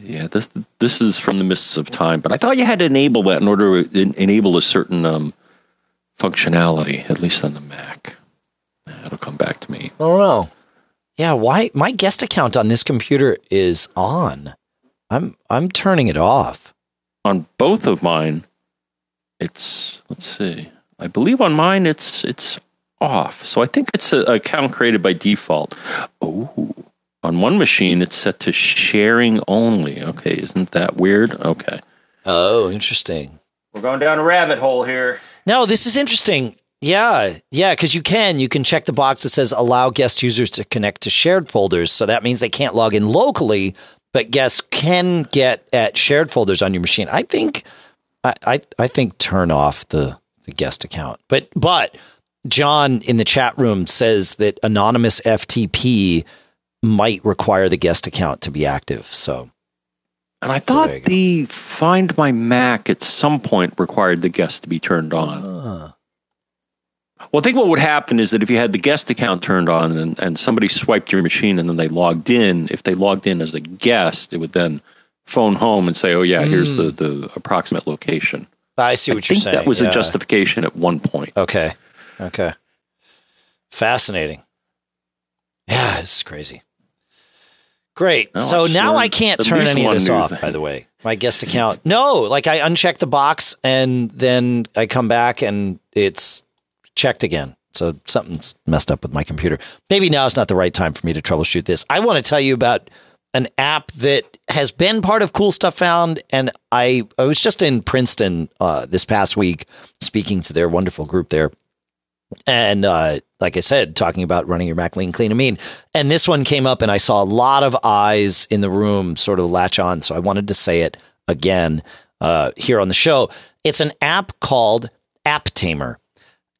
yeah, this this is from the mists of time, but I thought you had to enable that in order to enable a certain um, functionality, at least on the Mac. That'll come back to me. I don't know. Yeah, why my guest account on this computer is on. I'm I'm turning it off. On both of mine, it's let's see. I believe on mine it's it's off. So I think it's an account created by default. Oh, on one machine it's set to sharing only. Okay, isn't that weird? Okay. Oh, interesting. We're going down a rabbit hole here. No, this is interesting. Yeah, yeah, because you can you can check the box that says allow guest users to connect to shared folders. So that means they can't log in locally, but guests can get at shared folders on your machine. I think I, I, I think turn off the the guest account. But but John in the chat room says that anonymous FTP might require the guest account to be active. So and I thought the Find My Mac at some point required the guest to be turned on. Uh. Well, I think what would happen is that if you had the guest account turned on and, and somebody swiped your machine and then they logged in, if they logged in as a guest, it would then phone home and say, "Oh yeah, mm. here's the the approximate location." I see what I you're saying. That was yeah. a justification at one point. Okay. Okay. Fascinating. Yeah, it's crazy. Great. No, so now I can't turn any of this off, by the way. my guest account. No, like I uncheck the box and then I come back and it's checked again. So something's messed up with my computer. Maybe now is not the right time for me to troubleshoot this. I want to tell you about an app that has been part of Cool Stuff Found, and I I was just in Princeton uh, this past week speaking to their wonderful group there, and uh, like I said, talking about running your Mac lean, clean, and mean. And this one came up, and I saw a lot of eyes in the room sort of latch on. So I wanted to say it again uh, here on the show. It's an app called AppTamer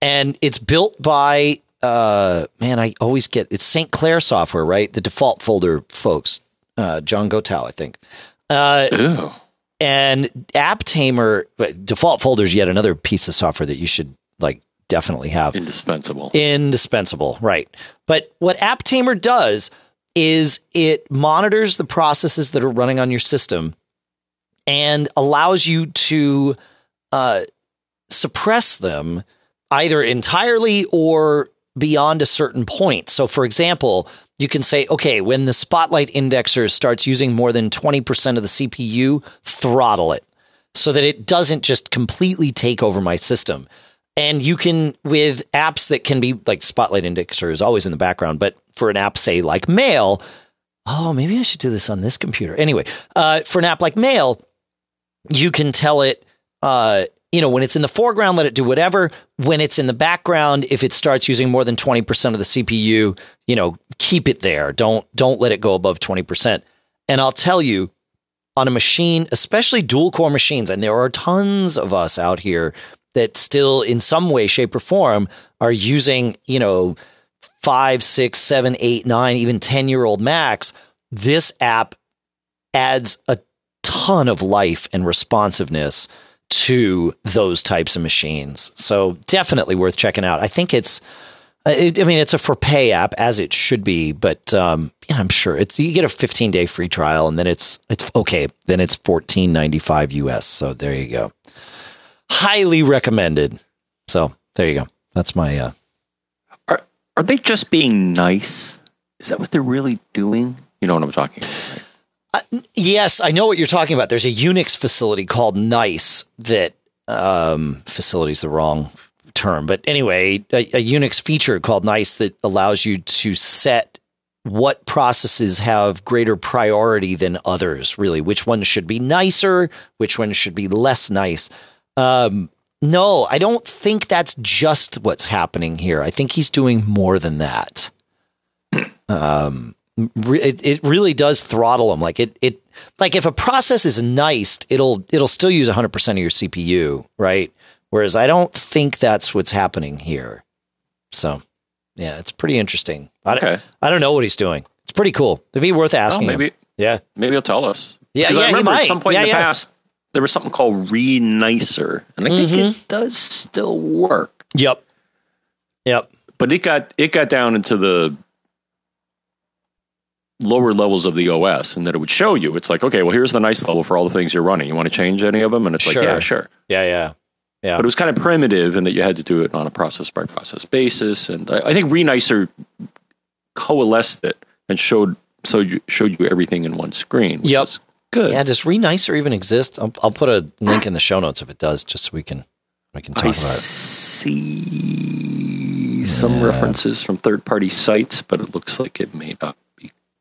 and it's built by uh man i always get it's st clair software right the default folder folks uh john gotow i think uh Ew. and apptamer default folder is yet another piece of software that you should like definitely have Indispensable. indispensable right but what apptamer does is it monitors the processes that are running on your system and allows you to uh, suppress them either entirely or beyond a certain point. So, for example, you can say, okay, when the Spotlight indexer starts using more than 20% of the CPU, throttle it so that it doesn't just completely take over my system. And you can, with apps that can be like Spotlight indexer is always in the background, but for an app, say like Mail, oh, maybe I should do this on this computer. Anyway, uh, for an app like Mail, you can tell it, uh, you know, when it's in the foreground, let it do whatever. When it's in the background, if it starts using more than 20% of the CPU, you know, keep it there. Don't don't let it go above 20%. And I'll tell you, on a machine, especially dual core machines, and there are tons of us out here that still in some way, shape, or form are using, you know, five, six, seven, eight, nine, even 10 year old Macs, this app adds a ton of life and responsiveness to those types of machines. So definitely worth checking out. I think it's, I mean, it's a for pay app as it should be, but um, yeah, I'm sure it's you get a 15 day free trial and then it's it's okay. Then it's 14.95 US. So there you go. Highly recommended. So there you go. That's my. Uh, Are are they just being nice? Is that what they're really doing? You know what I'm talking about. Right? Uh, yes, I know what you're talking about. There's a Unix facility called Nice that um, facility is the wrong term, but anyway, a, a Unix feature called Nice that allows you to set what processes have greater priority than others. Really, which ones should be nicer, which ones should be less nice. Um, no, I don't think that's just what's happening here. I think he's doing more than that. Um, it, it really does throttle them. Like it, it, like if a process is nice, it'll, it'll still use 100% of your CPU, right? Whereas I don't think that's what's happening here. So, yeah, it's pretty interesting. I, Okay. don't, I don't know what he's doing. It's pretty cool. It'd be worth Oh, asking. him. maybe Yeah. maybe he'll tell us. Yeah, Because yeah, I he remember might. at some point Yeah, in the yeah. past there was something called Renicer, and I think Mm-hmm. it does still work. Yep. Yep. But it got it got down into the lower levels of the OS, and that it would show you. It's like, okay, well, here's the nice level for all the things you're running. You want to change any of them? And it's Sure. like, yeah, sure. Yeah. Yeah. Yeah. But it was kind of primitive in that you had to do it on a process by process basis. And I, I think Renicer coalesced it and showed so you showed you everything in one screen. which Yep. Good. Yeah, does Renicer even exist? I'll, I'll put a link in the show notes if it does, just so we can we can talk I about it. see some references from third party sites, but it looks like it may not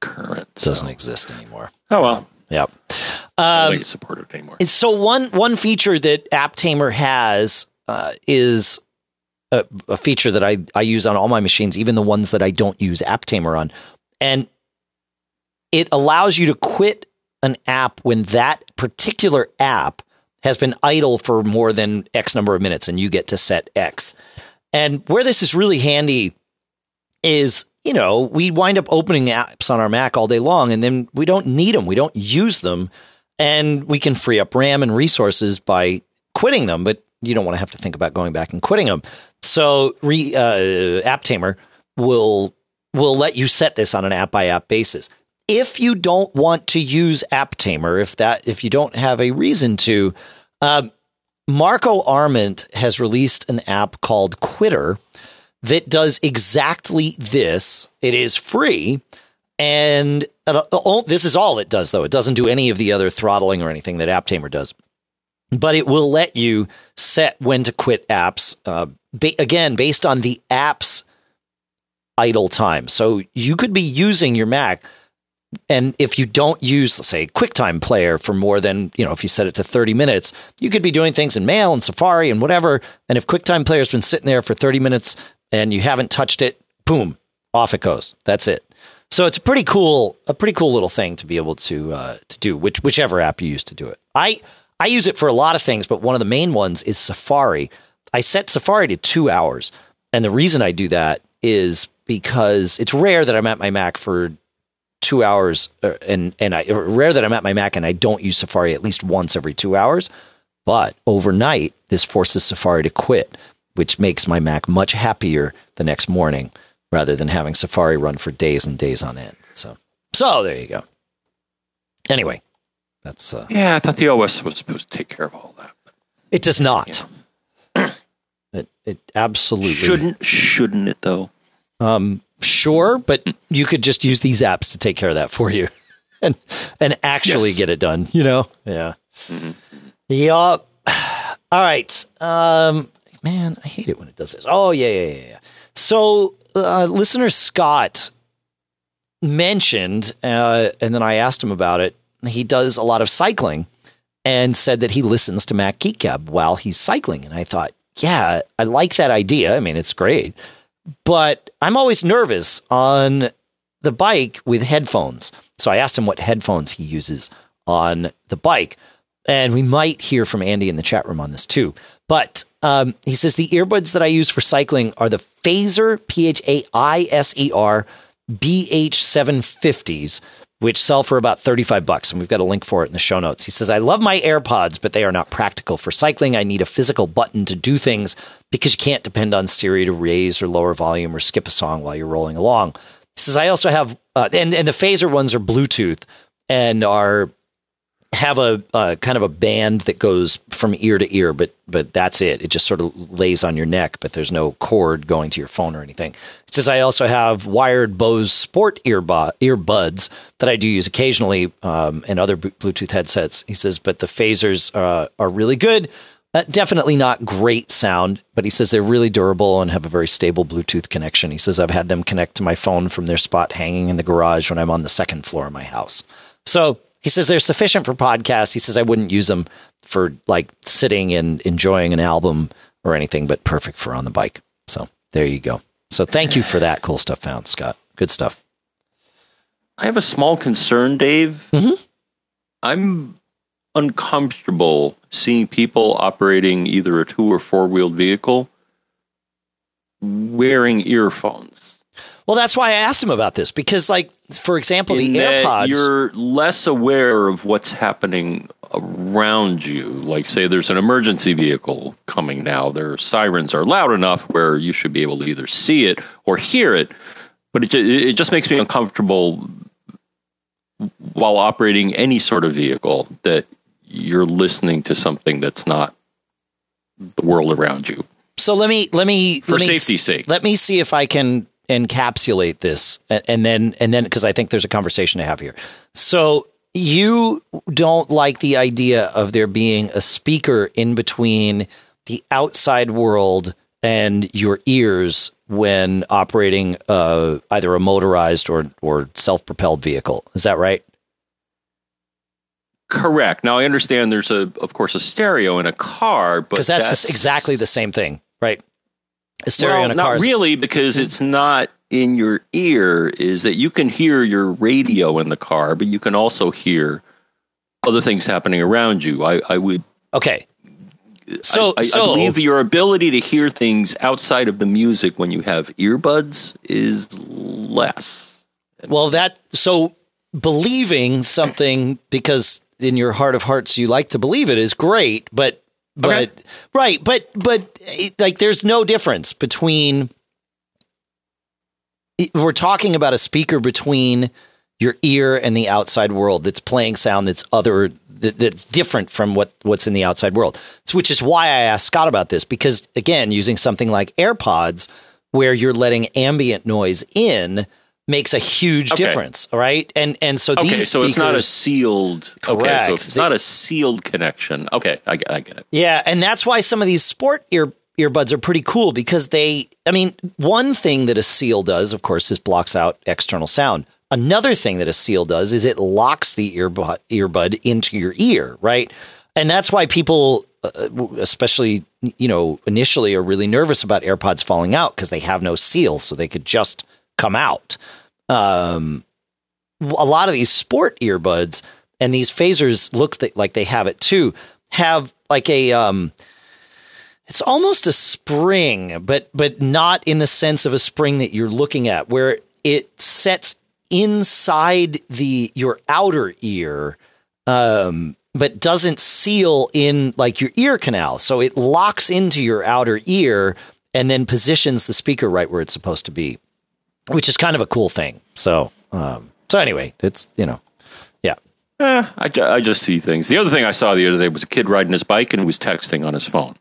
current. Doesn't so- exist anymore. Oh well. Yep. Um, it's supported anymore. And so one one feature that AppTamer has uh, is a, a feature that I I use on all my machines, even the ones that I don't use AppTamer on, and it allows you to quit an app when that particular app has been idle for more than X number of minutes, and you get to set X. And where this is really handy is, you know, we wind up opening apps on our Mac all day long, and then we don't need them, we don't use them, and we can free up RAM and resources by quitting them. But you don't want to have to think about going back and quitting them. So, re, uh, will will let you set this on an app by app basis. If you don't want to use AppTamer, if that if you don't have a reason to, um, Marco Arment has released an app called Quitter that does exactly this. It is free, and this is all it does, though. It doesn't do any of the other throttling or anything that AppTamer does. But it will let you set when to quit apps. Uh, ba- again, based on the app's idle time. So you could be using your Mac and if you don't use, say, QuickTime Player for more than, you know, if you set it to 30 minutes, you could be doing things in Mail and Safari and whatever. And if QuickTime Player's been sitting there for 30 minutes and you haven't touched it, boom, off it goes. That's it. So it's a pretty cool, a pretty cool little thing to be able to uh, to do, which whichever app you use to do it. I I use it for a lot of things, but one of the main ones is Safari. I set Safari to two hours, and the reason I do that is because it's rare that I'm at my Mac for two hours, uh, and and I rare that I'm at my Mac and I don't use Safari at least once every two hours. But overnight, this forces Safari to quit, which makes my Mac much happier the next morning rather than having Safari run for days and days on end. So, so there you go. Anyway, that's uh, yeah. I thought the OS was supposed to take care of all that. It does not. Yeah. it it absolutely shouldn't. Shouldn't it though? Um, Sure, but you could just use these apps to take care of that for you and and actually yes. get it done, you know? Yeah. Mm-hmm. Yeah. All right. Um man, I hate it when it does this. Oh, yeah, yeah, yeah. So, uh, listener Scott mentioned uh, and then I asked him about it. He does a lot of cycling and said that he listens to Mac Geek Gab while he's cycling and I thought, yeah, I like that idea. I mean, it's great but I'm always nervous on the bike with headphones. So I asked him what headphones he uses on the bike. And we might hear from Andy in the chat room on this too. But um, he says the earbuds that I use for cycling are the Phaiser, P H A I S E R B H 750s, which sell for about 35 bucks. And we've got a link for it in the show notes. He says, I love my AirPods, but they are not practical for cycling. I need a physical button to do things because you can't depend on Siri to raise or lower volume or skip a song while you're rolling along. He says, I also have, uh, and, and the Phaiser ones are Bluetooth and are have a uh, kind of a band that goes from ear to ear, but but that's it. It just sort of lays on your neck, but there's no cord going to your phone or anything. It says I also have wired Bose Sport earbud earbuds that I do use occasionally, um, and other Bluetooth headsets. He says, but the Phaisers uh, are really good. Uh, definitely not great sound, but he says they're really durable and have a very stable Bluetooth connection. He says I've had them connect to my phone from their spot hanging in the garage when I'm on the second floor of my house. So he says they're sufficient for podcasts. He says I wouldn't use them for like sitting and enjoying an album or anything, but perfect for on the bike. So there you go. So thank you for that cool stuff found, Scott. Good stuff. I have a small concern, Dave. Mm-hmm. I'm uncomfortable seeing people operating either a two or four wheeled vehicle wearing earphones. Well, that's why I asked him about this because, like, for example, In the AirPods. You're less aware of what's happening around you. Like, say, there's an emergency vehicle coming now. Their sirens are loud enough where you should be able to either see it or hear it. But it, it just makes me uncomfortable while operating any sort of vehicle that you're listening to something that's not the world around you. So let me let me for let safety's sake. Let me see if I can encapsulate this and, and then and then because I think there's a conversation to have here. So you don't like the idea of there being a speaker in between the outside world and your ears when operating uh, either a motorized or or self propelled vehicle. Is that right? Correct. Now I understand there's a, of course, a stereo in a car, but because that's, that's exactly the same thing, right? A stereo well, in a. Not really, because it's not in your ear. Is that you can hear your radio in the car, but you can also hear other things happening around you. I, I would. Okay. So, I, I, so I believe your ability to hear things outside of the music when you have earbuds is less. Well, that so believing something because in your heart of hearts you like to believe it is great, but but okay. right, but but like there's no difference between we're talking about a speaker between your ear and the outside world that's playing sound that's other that, that's different from what what's in the outside world. Which is why I asked Scott about this because again, using something like AirPods where you're letting ambient noise in makes a huge Okay. difference, right? And and so these Okay, these so it's not a speakers- sealed. Okay, so Correct. if it's not a sealed connection. Okay, I, get- I get it. Yeah, and that's why some of these sport ear earbuds are pretty cool because they I mean, one thing that a seal does, of course, is blocks out external sound. Another thing that a seal does is it locks the earbud earbud into your ear, right? And that's why people uh, especially you know, initially are really nervous about AirPods falling out because they have no seal so they could just come out. Um a lot of these sport earbuds and these Phaisers look th- like they have it too have like a um it's almost a spring but but not in the sense of a spring that you're looking at where it sets inside the your outer ear um but doesn't seal in like your ear canal. So it locks into your outer ear and then positions the speaker right where it's supposed to be which is kind of a cool thing so um so anyway it's you know yeah Eh, I, I just see things. The other thing I saw the other day was a kid riding his bike and he was texting on his phone.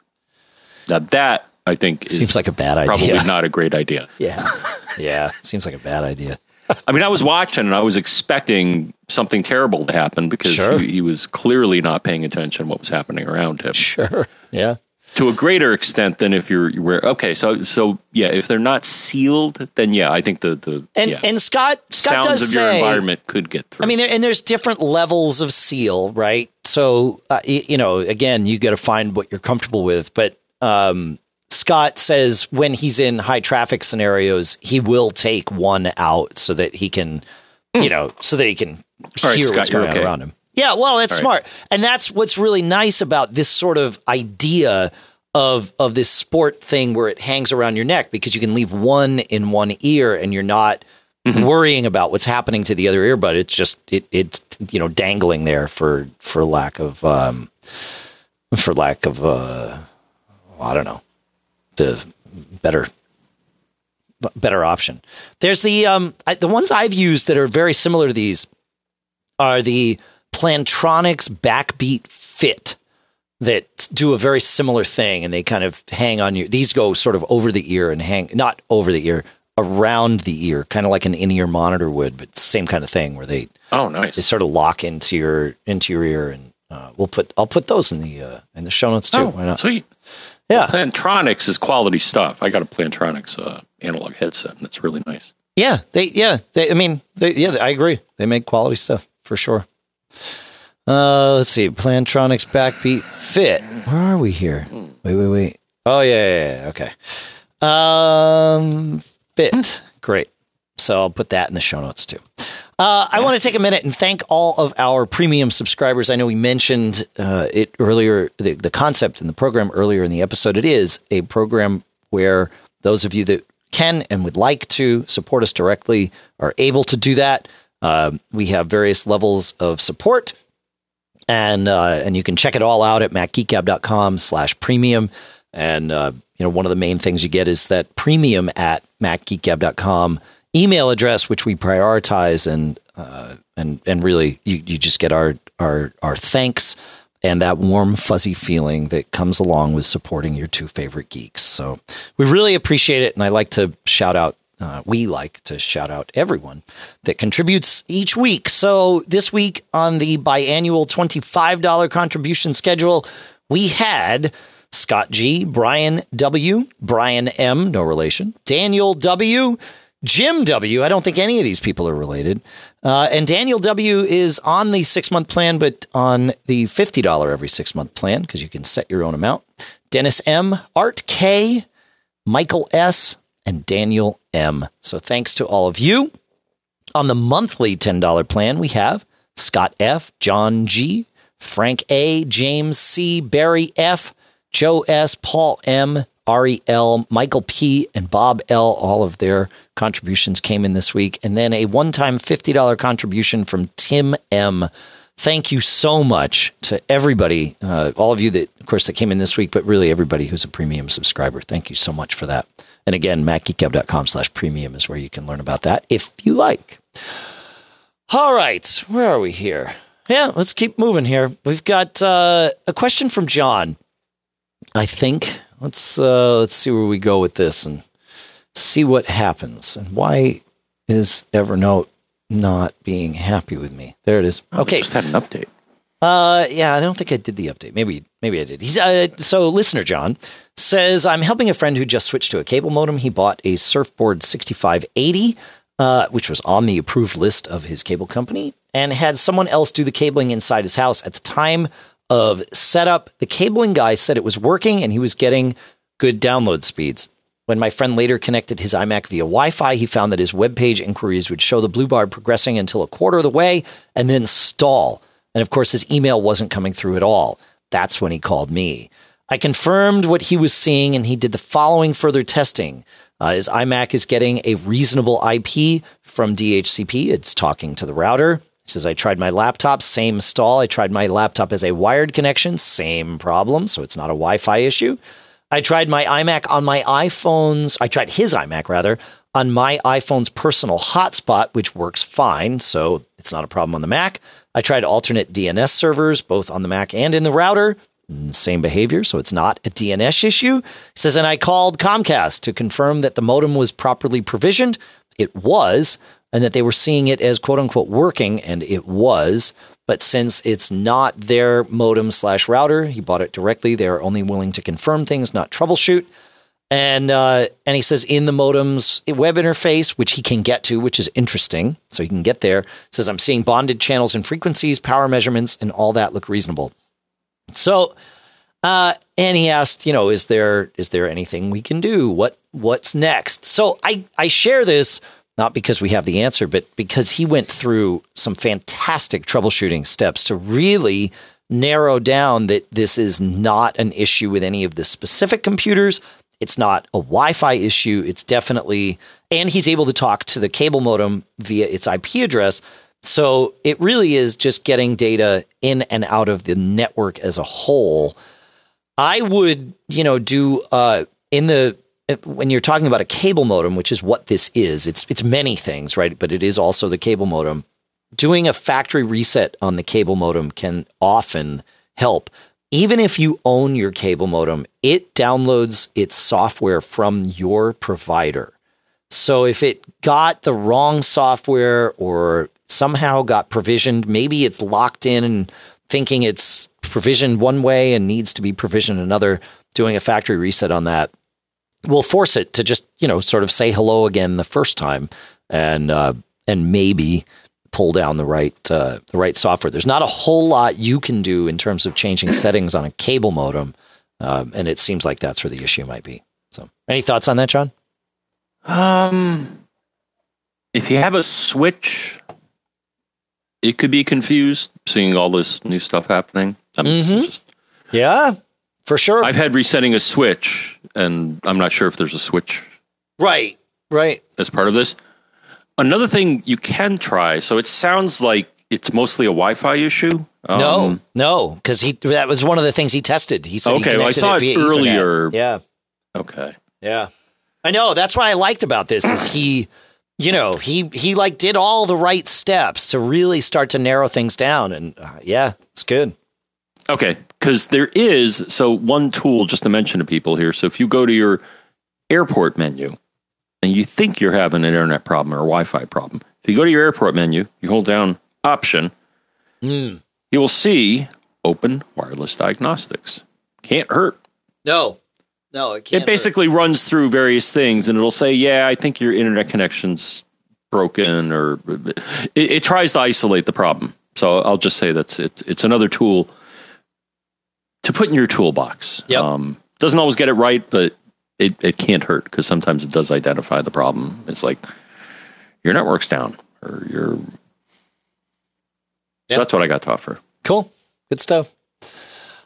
Now that I think is seems like a bad idea probably not a great idea. Yeah. Yeah. Seems like a bad idea. I mean, I was watching and I was expecting something terrible to happen because Sure. he, he was clearly not paying attention to what was happening around him Sure. Yeah. To a greater extent than if you're you were okay. So so yeah, if they're not sealed, then yeah, I think the the And yeah, and Scott Scott sounds does of your environment could get through. I mean there, and there's different levels of seal, right? So uh, you know, again, you got to find what you're comfortable with, but um Scott says when he's in high traffic scenarios, he will take one out so that he can, you know, so that he can. All right, hear Scott, what's going on okay. around him. Yeah, well, that's right. smart, and that's what's really nice about this sort of idea of of this sport thing where it hangs around your neck because you can leave one in one ear and you're not Mm-hmm. worrying about what's happening to the other earbud. It's just it it's you know dangling there for for lack of um for lack of uh I don't know the better better option. There's the um I, the ones I've used that are very similar to these are the Plantronics Backbeat Fit that do a very similar thing and they kind of hang on your these go sort of over the ear and hang not over the ear around the ear kind of like an in-ear monitor would but same kind of thing where they oh, nice. they sort of lock into your into your ear and uh, we'll put I'll put those in the uh, in the show notes too. Oh, Why not? sweet. Yeah, Plantronics is quality stuff. I got a Plantronics uh, analog headset, and it's really nice. yeah, they yeah they I mean they yeah I agree they make quality stuff for sure. Uh, let's see, Plantronics Backbeat Fit. Where are we here? Wait, wait, wait. Oh yeah, yeah, yeah okay. Um, Fit, great. So I'll put that in the show notes too. Uh, I want to take a minute and thank all of our premium subscribers. I know we mentioned uh, it earlier, the, the concept in the program earlier in the episode. It is a program where those of you that can and would like to support us directly are able to do that. Um, we have various levels of support and uh, and you can check it all out at macgeekgab.com slash premium. And uh, you know one of the main things you get is that premium at macgeekgab.com email address which we prioritize and uh, and and really you, you just get our our our thanks and that warm fuzzy feeling that comes along with supporting your two favorite geeks. So we really appreciate it and i like to shout out uh, we like to shout out everyone that contributes each week. So this week on the biannual $25 contribution schedule, we had Scott G, Brian W, Brian M, no relation, Daniel W, Jim W. I don't think any of these people are related. Uh, and Daniel W is on the six month plan, but on the $50 every six month plan because you can set your own amount. Dennis M, Art K, Michael S, and Daniel M. So thanks to all of you. On the monthly $10 plan, we have Scott F., John G., Frank A., James C., Barry F., Joe S., Paul M., Ari L., Michael P., and Bob L. All of their contributions came in this week. And then a one time $50 contribution from Tim M. Thank you so much to everybody, uh, all of you that, of course, that came in this week, but really everybody who's a premium subscriber. Thank you so much for that. And again, macgeekgab.com slash premium is where you can learn about that if you like. All right, where are we here? Yeah, let's keep moving here. We've got uh, a question from John. I think let's uh, let's see where we go with this and see what happens and why is Evernote not being happy with me? There it is. Oh, Okay. Just had an update. Uh, yeah, I don't think I did the update. Maybe, maybe I did. He's uh, so listener John says I'm helping a friend who just switched to a cable modem. He bought a Surfboard 6580, uh, which was on the approved list of his cable company, and had someone else do the cabling inside his house. At the time of setup, the cabling guy said it was working and he was getting good download speeds. When my friend later connected his iMac via Wi Fi, he found that his web page inquiries would show the blue bar progressing until a quarter of the way and then stall. And of course, his email wasn't coming through at all. That's when he called me. I confirmed what he was seeing, and he did the following further testing. Uh, his iMac is getting a reasonable IP from DHCP. It's talking to the router. He says, I tried my laptop, same stall. I tried my laptop as a wired connection, same problem. So it's not a Wi Fi issue. I tried my iMac on my iPhone's, I tried his iMac rather, on my iPhone's personal hotspot, which works fine. So it's not a problem on the Mac. I tried alternate DNS servers, both on the Mac and in the router. Mm, same behavior, so it's not a DNS issue. He says, and I called Comcast to confirm that the modem was properly provisioned. It was, and that they were seeing it as quote unquote working, and it was. But since it's not their modem slash router, he bought it directly. They're only willing to confirm things, not troubleshoot. And uh, and he says in the modem's web interface, which he can get to, which is interesting, so he can get there. Says I'm seeing bonded channels and frequencies, power measurements, and all that look reasonable. So, uh, and he asked, you know, is there is there anything we can do? What what's next? So I I share this not because we have the answer, but because he went through some fantastic troubleshooting steps to really narrow down that this is not an issue with any of the specific computers. It's not a Wi-Fi issue. It's definitely, and he's able to talk to the cable modem via its IP address. So it really is just getting data in and out of the network as a whole. I would, you know, do uh, in the Uh, when you're talking about a cable modem, which is what this is. It's it's many things, right? But it is also the cable modem. Doing a factory reset on the cable modem can often help. Even if you own your cable modem, it downloads its software from your provider. So if it got the wrong software or somehow got provisioned, maybe it's locked in and thinking it's provisioned one way and needs to be provisioned another, doing a factory reset on that will force it to just, you know, sort of say hello again the first time and uh, and maybe pull down the right uh, the right software. There's not a whole lot you can do in terms of changing settings on a cable modem, um, and it seems like that's where the issue might be. So, any thoughts on that, John? Um, if you have a switch, it could be confused seeing all this new stuff happening. I'm Mhm. just- Yeah, for sure. I've had resetting a switch, and I'm not sure if there's a switch right, right. as part of this. Another thing you can try. So it sounds like it's mostly a Wi-Fi issue. no, Um, no, because he that was one of the things he tested. He said, he Okay, well, I saw it via Ethernet. earlier. Yeah, Okay. Yeah. I know. That's what I liked about this is he, you know, he he like did all the right steps to really start to narrow things down and uh, yeah, it's good. Okay, because there is so one tool just to mention to people here. So if you go to your airport menu and you think you're having an internet problem or a Wi-Fi problem, if you go to your airport menu, you hold down Option, Mm. you will see Open Wireless Diagnostics. Can't hurt. No. No, it can't. it basically runs through various things, and it'll say, "Yeah, I think your internet connection's broken," or it, it tries to isolate the problem. So I'll just say that's it, it's another tool to put in your toolbox. Yep. Um, doesn't always get it right, but it, it can't hurt because sometimes it does identify the problem. It's like your network's down or your. So Yep. that's what I got to offer. Cool. Good stuff.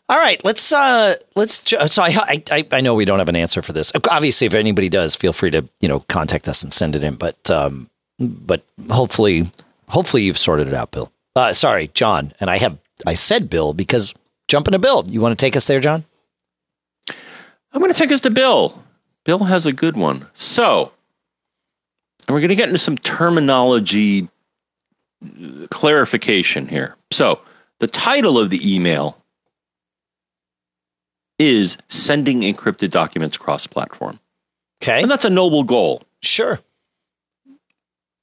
All right, let's uh let's ju- so I, I I know we don't have an answer for this. Obviously if anybody does, feel free to, you know, contact us and send it in, but um but hopefully hopefully you've sorted it out, Bill. Uh sorry, John, and I have I said Bill because jumping to Bill. You want to take us there, John? I'm going to take us to Bill. Bill has a good one. So, and we're going to get into some terminology uh, clarification here. So, the title of the email is Sending Encrypted Documents Cross Platform. Okay. And that's a noble goal. Sure.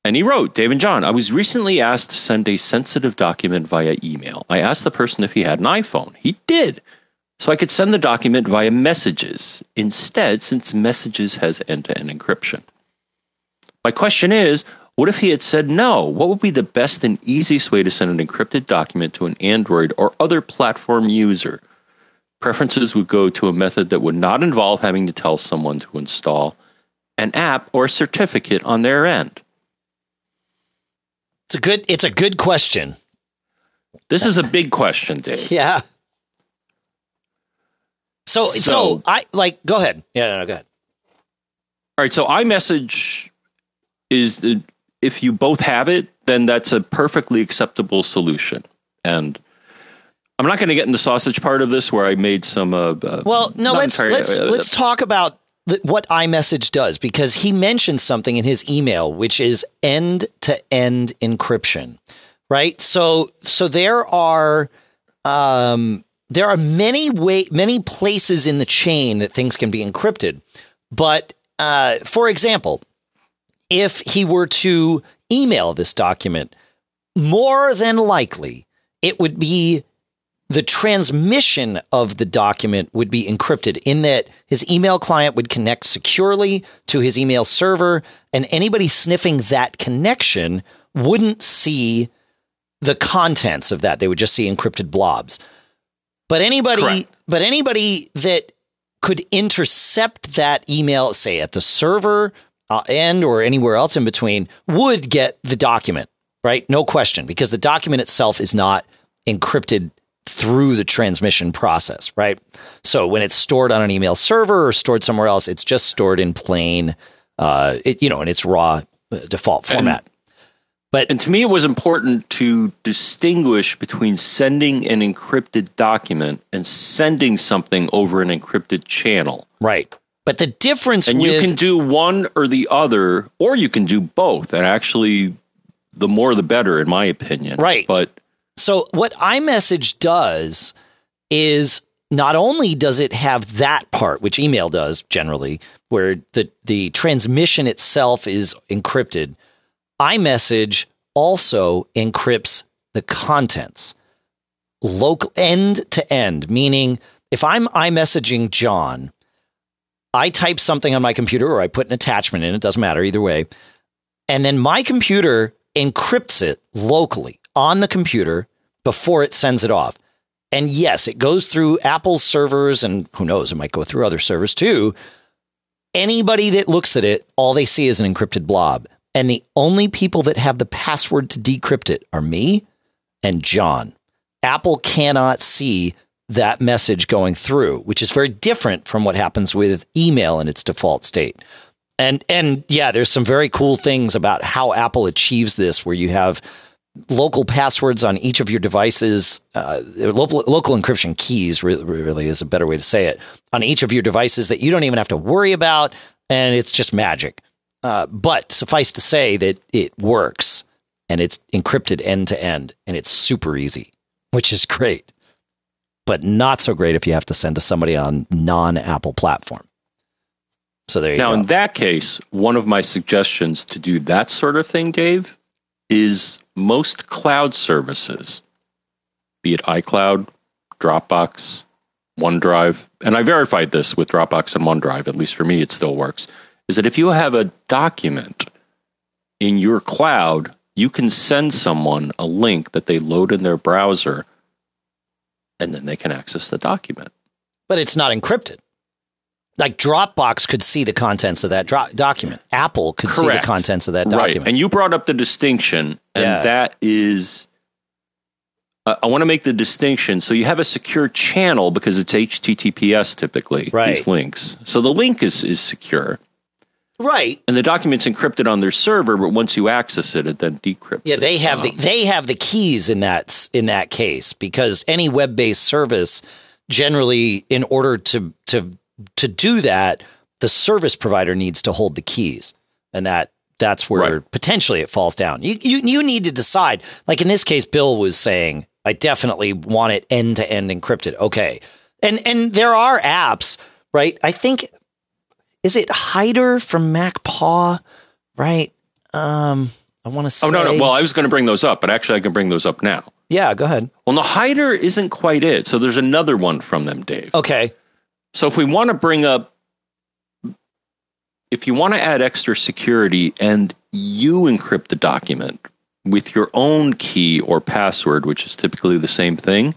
And he wrote, Dave and John, I was recently asked to send a sensitive document via email. I asked the person if he had an iPhone. He did. So I could send the document via messages instead, since messages has end to end encryption. My question is what if he had said no? What would be the best and easiest way to send an encrypted document to an Android or other platform user? Preferences would go to a method that would not involve having to tell someone to install an app or certificate on their end. It's a good it's a good question. This is a big question, Dave. Yeah. So, so so I like go ahead. Yeah, no, no, go ahead. All right, so iMessage is the, if you both have it, then that's a perfectly acceptable solution. And I'm not going to get in the sausage part of this where I made some. Uh, uh, well, no, let's let's uh, let's talk about what iMessage does because he mentioned something in his email, which is end to end encryption, right? So so there are um, there are many way many places in the chain that things can be encrypted, but uh, for example, if he were to email this document, more than likely it would be the transmission of the document would be encrypted in that his email client would connect securely to his email server and anybody sniffing that connection wouldn't see the contents of that they would just see encrypted blobs but anybody Correct. but anybody that could intercept that email say at the server uh, end or anywhere else in between would get the document, right? No question, because the document itself is not encrypted through the transmission process, right? So when it's stored on an email server or stored somewhere else, it's just stored in plain, uh, it, you know, in its raw uh, default format. And, but and to me, it was important to distinguish between sending an encrypted document and sending something over an encrypted channel. Right. But the difference and with, you can do one or the other, or you can do both. And actually, the more the better, in my opinion. Right. But so what iMessage does is not only does it have that part, which email does generally, where the the transmission itself is encrypted, iMessage also encrypts the contents local end to end, meaning if I'm iMessaging John I type something on my computer or I put an attachment in, it doesn't matter either way. And then my computer encrypts it locally on the computer before it sends it off. And yes, it goes through Apple's servers and who knows, it might go through other servers too. Anybody that looks at it, all they see is an encrypted blob. And the only people that have the password to decrypt it are me and John. Apple cannot see that message going through, which is very different from what happens with email in its default state. And and yeah, there's some very cool things about how Apple achieves this, where you have local passwords on each of your devices. Uh, local, local encryption keys really, really is a better way to say it on each of your devices that you don't even have to worry about, and it's just magic. Uh, but suffice to say that it works and it's encrypted end to end, and it's super easy, which is great but not so great if you have to send to somebody on non-Apple platform. So there you go. now, go. in that case, one of my suggestions to do that sort of thing, Dave, is most cloud services, be it iCloud, Dropbox, OneDrive, and I verified this with Dropbox and OneDrive, at least for me, it still works, is that if you have a document in your cloud, you can send someone a link that they load in their browser and then they can access the document. But it's not encrypted. Like Dropbox could see the contents of that dro- document. Apple could Correct. see the contents of that document. Right. And you brought up the distinction, and yeah. that is uh, I want to make the distinction. So you have a secure channel because it's HTTPS typically, right. these links. So the link is, is secure. Right. And the document's encrypted on their server, but once you access it, it then decrypts. Yeah, they it. have the they have the keys in that in that case because any web based service generally, in order to to to do that, the service provider needs to hold the keys, and that that's where right. potentially it falls down. You, you you need to decide. Like in this case, Bill was saying, I definitely want it end to end encrypted. Okay, and and there are apps, right? I think is it Hider from MacPaw, right? Um, I want to say. Oh no, no. Well, I was going to bring those up, but actually, I can bring those up now. yeah, go ahead. Well, the hider isn't quite it. So there's another one from them, Dave. Okay. So if we want to bring up, if you want to add extra security and you encrypt the document with your own key or password, which is typically the same thing,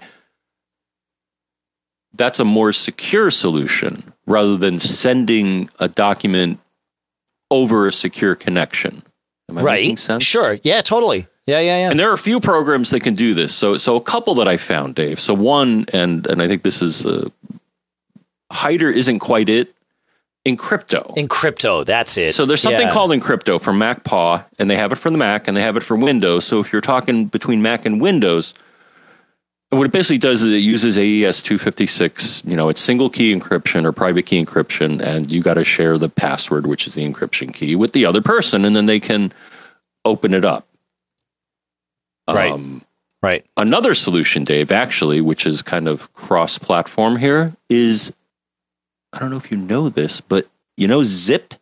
that's a more secure solution rather than sending a document over a secure connection. Am I right. making sense? Sure. Yeah, totally. Yeah, yeah, yeah. And there are a few programs that can do this. So, so a couple that I found, Dave. So one, and and I think this is uh, Hider isn't quite it. Encrypto. In crypto, that's it. So there's something Yeah. called Encrypto from MacPaw, and they have it for the Mac, and they have it for Windows. So if you're talking between Mac and Windows, what it basically does is it uses AES 256. You know, it's single key encryption or private key encryption, and you got to share the password, which is the encryption key, with the other person, and then they can open it up. Right. Um, right. another solution, Dave, actually, which is kind of cross platform here, is I don't know if you know this, but you know Zip?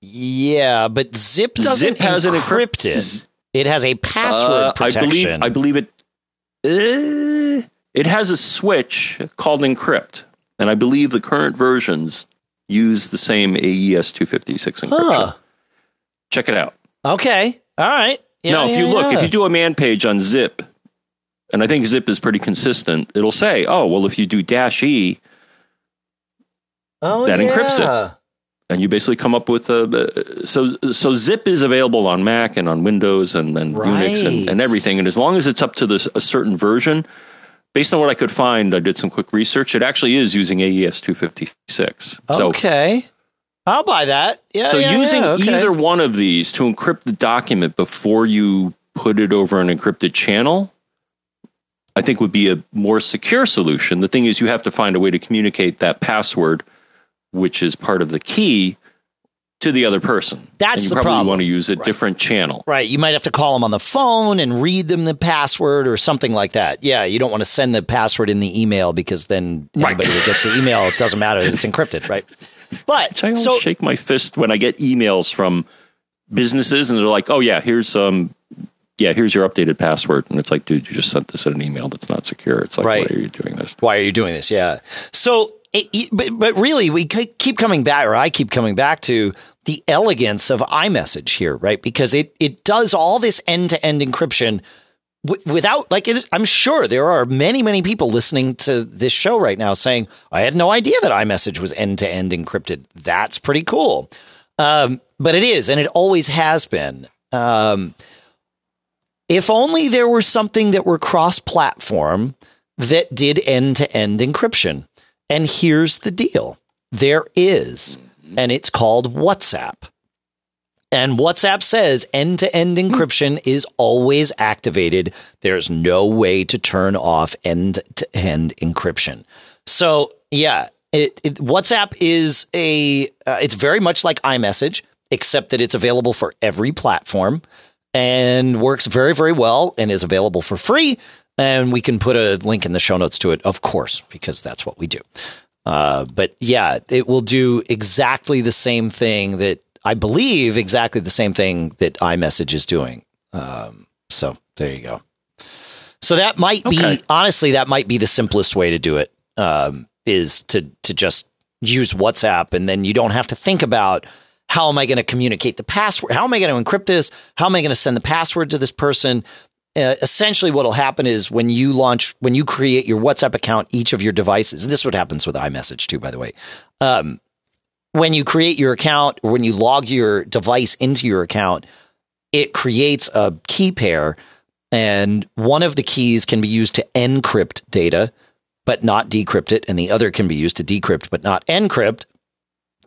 Yeah, but Zip doesn't Zip has an encrypt encrypt- it. Z- It has a password Uh, I protection. believe I believe it uh, it has a switch called encrypt. And I believe the current versions use the same AES 256 encryption. Huh. Check it out. Okay. All right. Yeah, now, if yeah, you look, yeah. if you do a man page on Zip, and I think Zip is pretty consistent, it'll say, oh, well, if you do dash E, oh, that encrypts it. and you basically come up with uh, a so so zip is available on mac and on windows and, and unix and, and everything and as long as it's up to this a certain version based on what i could find i did some quick research it actually is using aes 256 so Okay. I'll buy that. Yeah. so yeah, using yeah, okay. either one of these to encrypt the document before you put it over an encrypted channel i think would be a more secure solution the thing is you have to find a way to communicate that password which is part of the key to the other person That's and you the probably problem. want to use a different channel Right. You might have to call them on the phone and read them the password or something like that. Yeah. You don't want to send the password in the email because then Right. anybody that gets the email, it doesn't matter that it's encrypted. Right. But Which I always so shake my fist when I get emails from businesses and they're like, "Oh yeah, here's um, yeah, here's your updated password," and it's like, "Dude, you just sent this in an email that's not secure." It's like, Right. "Why are you doing this?" why are you doing this? Yeah. So, it, it- but but really, we keep coming back, or I keep coming back to the elegance of iMessage here, right? Because it it does all this end to end encryption w- without like it, I'm sure there are many many people listening to this show right now saying I had no idea that iMessage was end to end encrypted. That's pretty cool. Um, but it is, and it always has been. Um, if only there were something that were cross platform that did end to end encryption. And here's the deal there is, and it's called WhatsApp. And WhatsApp says end to end encryption is always activated. There's no way to turn off end to end encryption. So, yeah, it, it, WhatsApp is a, uh, it's very much like iMessage, except that it's available for every platform and works very, very well and is available for free. And we can put a link in the show notes to it, of course, because that's what we do. Uh, but yeah, it will do exactly the same thing that I believe exactly the same thing that iMessage is doing. Um, so there you go. So that might be honestly that might be the simplest way to do it. Um, is to to just use WhatsApp and then you don't have to think about how am I going to communicate the password? How am I going to encrypt this? How am I going to send the password to this person? Uh, essentially, what will happen is when you launch, when you create your WhatsApp account, each of your devices, and this is what happens with iMessage too, by the way. Um, when you create your account or when you log your device into your account, it creates a key pair, and one of the keys can be used to encrypt data, but not decrypt it, and the other can be used to decrypt but not encrypt.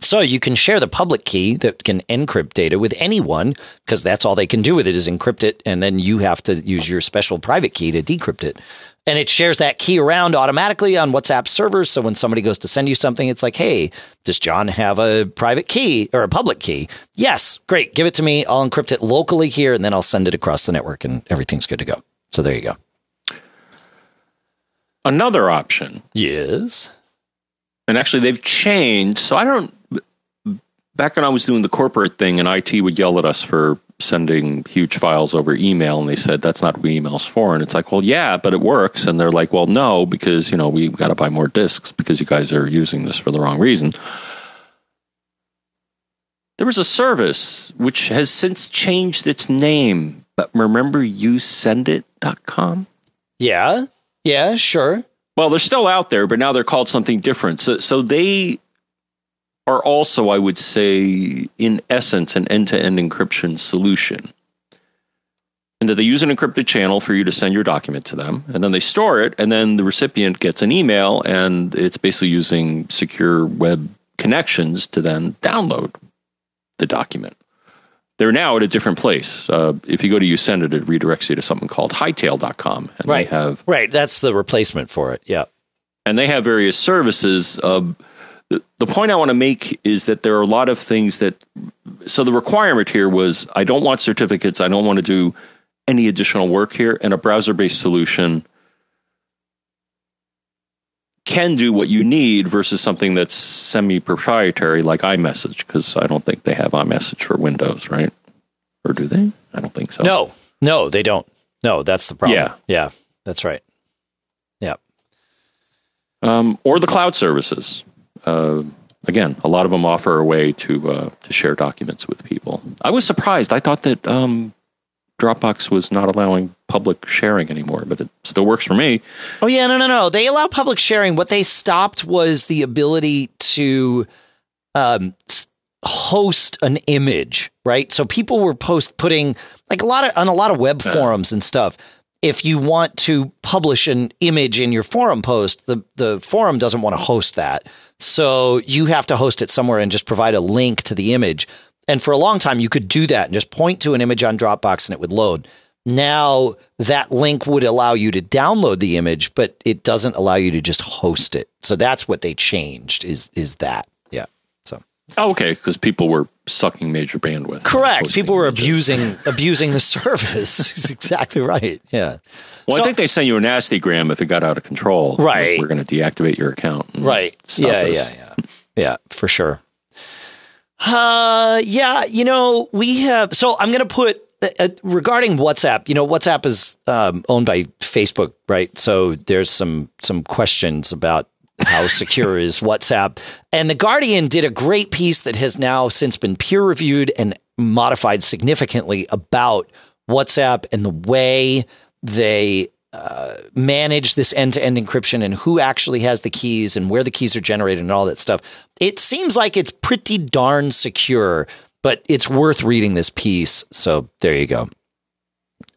So you can share the public key that can encrypt data with anyone because that's all they can do with it is encrypt it, and then you have to use your special private key to decrypt it. And it shares that key around automatically on WhatsApp servers. So when somebody goes to send you something, it's like, hey, does John have a private key or a public key? Yes, great. Give it to me. I'll encrypt it locally here, and then I'll send it across the network, and everything's good to go. So there you go. Another option, Yes. and actually they've changed. So I don't. Back when I was doing the corporate thing, and IT would yell at us for sending huge files over email, and they said that's not what email's for. And it's like, well, yeah, but it works. And they're like, well, no, because you know we got to buy more disks because you guys are using this for the wrong reason. There was a service which has since changed its name, but remember yousendit.com? Yeah. Yeah, sure. Well, they're still out there, but now they're called something different. So, so they are also, I would say, in essence, an end to end encryption solution. And that they use an encrypted channel for you to send your document to them, and then they store it, and then the recipient gets an email, and it's basically using secure web connections to then download the document. They're now at a different place. Uh, if you go to YouSendIt, it redirects you to something called hightail.com. And right. they have Right. That's the replacement for it. Yeah. and they have various services. Uh, the, the point I want to make is that there are a lot of things that. So the requirement here was I don't want certificates. I don't want to do any additional work here, and a browser-based solution can do what you need versus something that's semi-proprietary like iMessage because I don't think they have iMessage for Windows, right? Or do they? I don't think so. No, no, they don't. No, that's the problem. Yeah. Yeah. That's right. Yeah. um, or the cloud services. Uh, again, a lot of them offer a way to uh, to share documents with people. I was surprised. I thought that um, Dropbox was not allowing public sharing anymore, but it still works for me. Oh yeah, no, no, no. They allow public sharing. What they stopped was the ability to um, host an image, right? So people were post putting like a lot of on a lot of web forums and stuff. If you want to publish an image in your forum post, the the forum doesn't want to host that, so you have to host it somewhere and just provide a link to the image. And for a long time, you could do that and just point to an image on Dropbox and it would load. Now that link would allow you to download the image, but it doesn't allow you to just host it. So that's what they changed. Is is that? Oh, okay, because people were sucking major bandwidth. correct. People were images. abusing abusing the service. Is exactly right. Yeah. Well, So- I think they sent you a nasty gram if it got out of control. Right. Like, we're going to deactivate your account. and Right. Yeah, this. yeah, yeah. Yeah, for sure. Uh yeah, you know, we have so I'm going to put uh, uh, regarding WhatsApp, you know, WhatsApp is um, owned by Facebook, right? So there's some some questions about how secure is WhatsApp. And the Guardian did a great piece that has now since been peer reviewed and modified significantly about WhatsApp and the way they uh, manage this end to end encryption and who actually has the keys and where the keys are generated and all that stuff. It seems like it's pretty darn secure, but it's worth reading this piece. So there you go.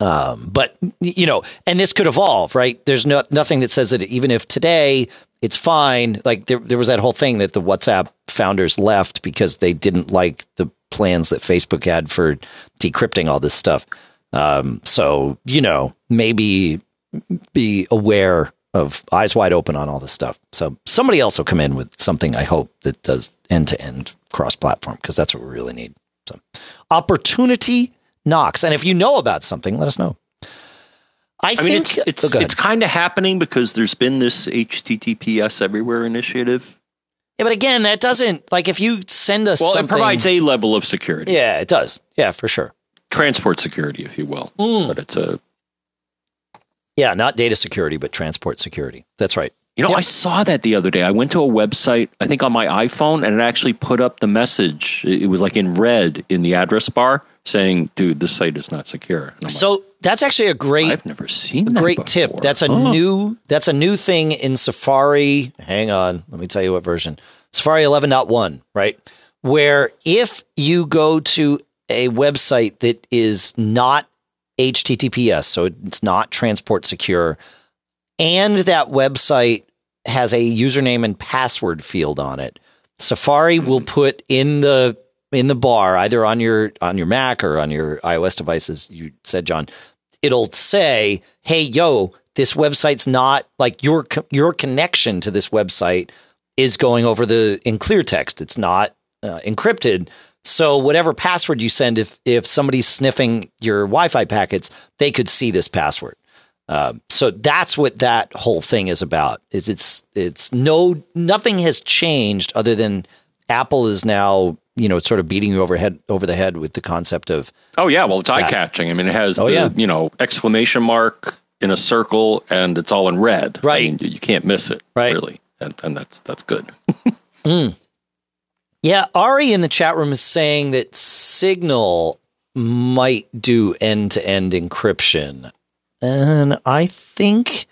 Um, but you know, and this could evolve, right? There's no nothing that says that even if today it's fine. Like there, there was that whole thing that the WhatsApp founders left because they didn't like the plans that Facebook had for decrypting all this stuff. Um, so you know, maybe be aware of eyes wide open on all this stuff. So somebody else will come in with something. I hope that does end to end cross platform because that's what we really need. So opportunity knocks, and if you know about something, let us know. I, I mean, think it's it's, oh, it's kind of happening because there's been this HTTPS everywhere initiative. yeah, but again, that doesn't like if you send us Well, it provides a level of security, yeah, it does. Yeah, for sure. transport security, if you will. Mm. But it's a Yeah, not data security, but transport security. That's right. You know, Yep. I saw that the other day. I went to a website, I think on my iPhone, and it actually put up the message. It was like in red in the address bar saying, dude, this site is not secure. So that's actually a great I've never seen that great tip. That's a new that's a new thing in Safari. Hang on, let me tell you what version. Safari 11.1, right? Where if you go to a website that is not HTTPS, so it's not transport secure, and that website has a username and password field on it, Safari will hmm. put in the in the bar either on your on your Mac or on your iOS devices. You said, John, it'll say, "Hey, yo, this website's not like your your connection to this website is going over the in clear text. It's not uh, encrypted." So whatever password you send, if if somebody's sniffing your Wi-Fi packets, they could see this password. Um, so that's what that whole thing is about. Is it's it's no nothing has changed other than Apple is now you know, it's sort of beating you overhead over the head with the concept of Oh yeah, well it's eye catching. I mean, it has Oh, the yeah. you know exclamation mark in a circle, and it's all in red. I Right. mean, you, can't miss it. Right. Really, and, and that's that's good. Mm. Yeah, Ari in the chat room is saying that Signal might do end to end encryption. And I think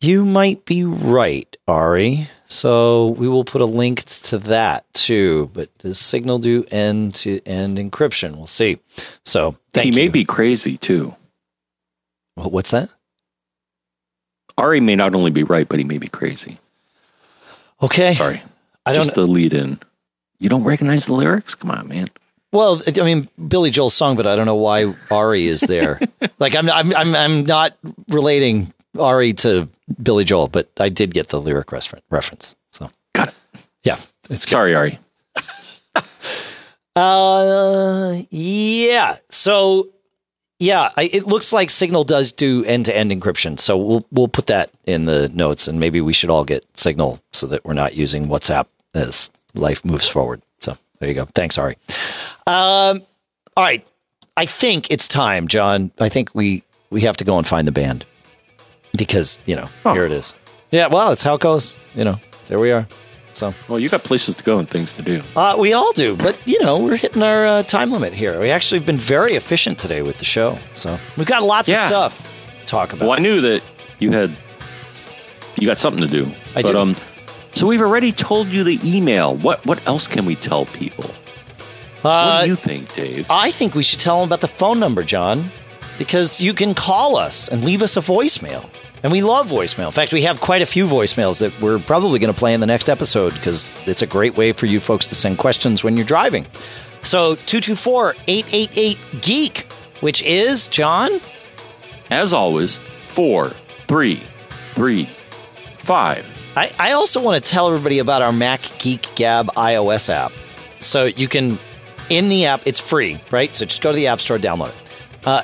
you might be right, Ari. So we will put a link to that too. But does Signal do end to end encryption? We'll see. So thank he you. may be crazy too. What's that? Ari may not only be right, but he may be crazy. Okay. Sorry, I don't just the lead in. You don't recognize the lyrics? Come on, man. Well, I mean, Billy Joel's song, but I don't know why Ari is there. like, I'm, I'm, I'm, I'm not relating Ari to Billy Joel, but I did get the lyric refer- reference. So, Got it. yeah, it's good. Sorry, Ari. Uh, yeah. So, yeah, I, it looks like Signal does do end to end encryption. So we'll we'll put that in the notes, and maybe we should all get Signal so that we're not using WhatsApp as life moves forward. So there you go. Thanks, Ari. Um, all right. I think it's time, John. I think we we have to go and find the band because you know Oh. here it is. Yeah. Well, it's how it goes. You know, there we are. So. Well, you got places to go and things to do. Uh, we all do, but you know we're hitting our uh, time limit here. We actually have been very efficient today with the show, so we've got lots Yeah. of stuff to talk about. Well, I knew that you had you got something to do. I but do. um so we've already told you the email. What what else can we tell people? what uh, do you think, Dave? I think we should tell them about the phone number, John, because you can call us and leave us a voicemail. And we love voicemail. In fact, we have quite a few voicemails that we're probably going to play in the next episode because it's a great way for you folks to send questions when you're driving. So 224 888 Geek, which is, John, As always, four, three, three, five. I, I also want to tell everybody about our Mac Geek Gab iOS app. So you can, in the app, it's free, right? So just go to the App Store, download it. Uh,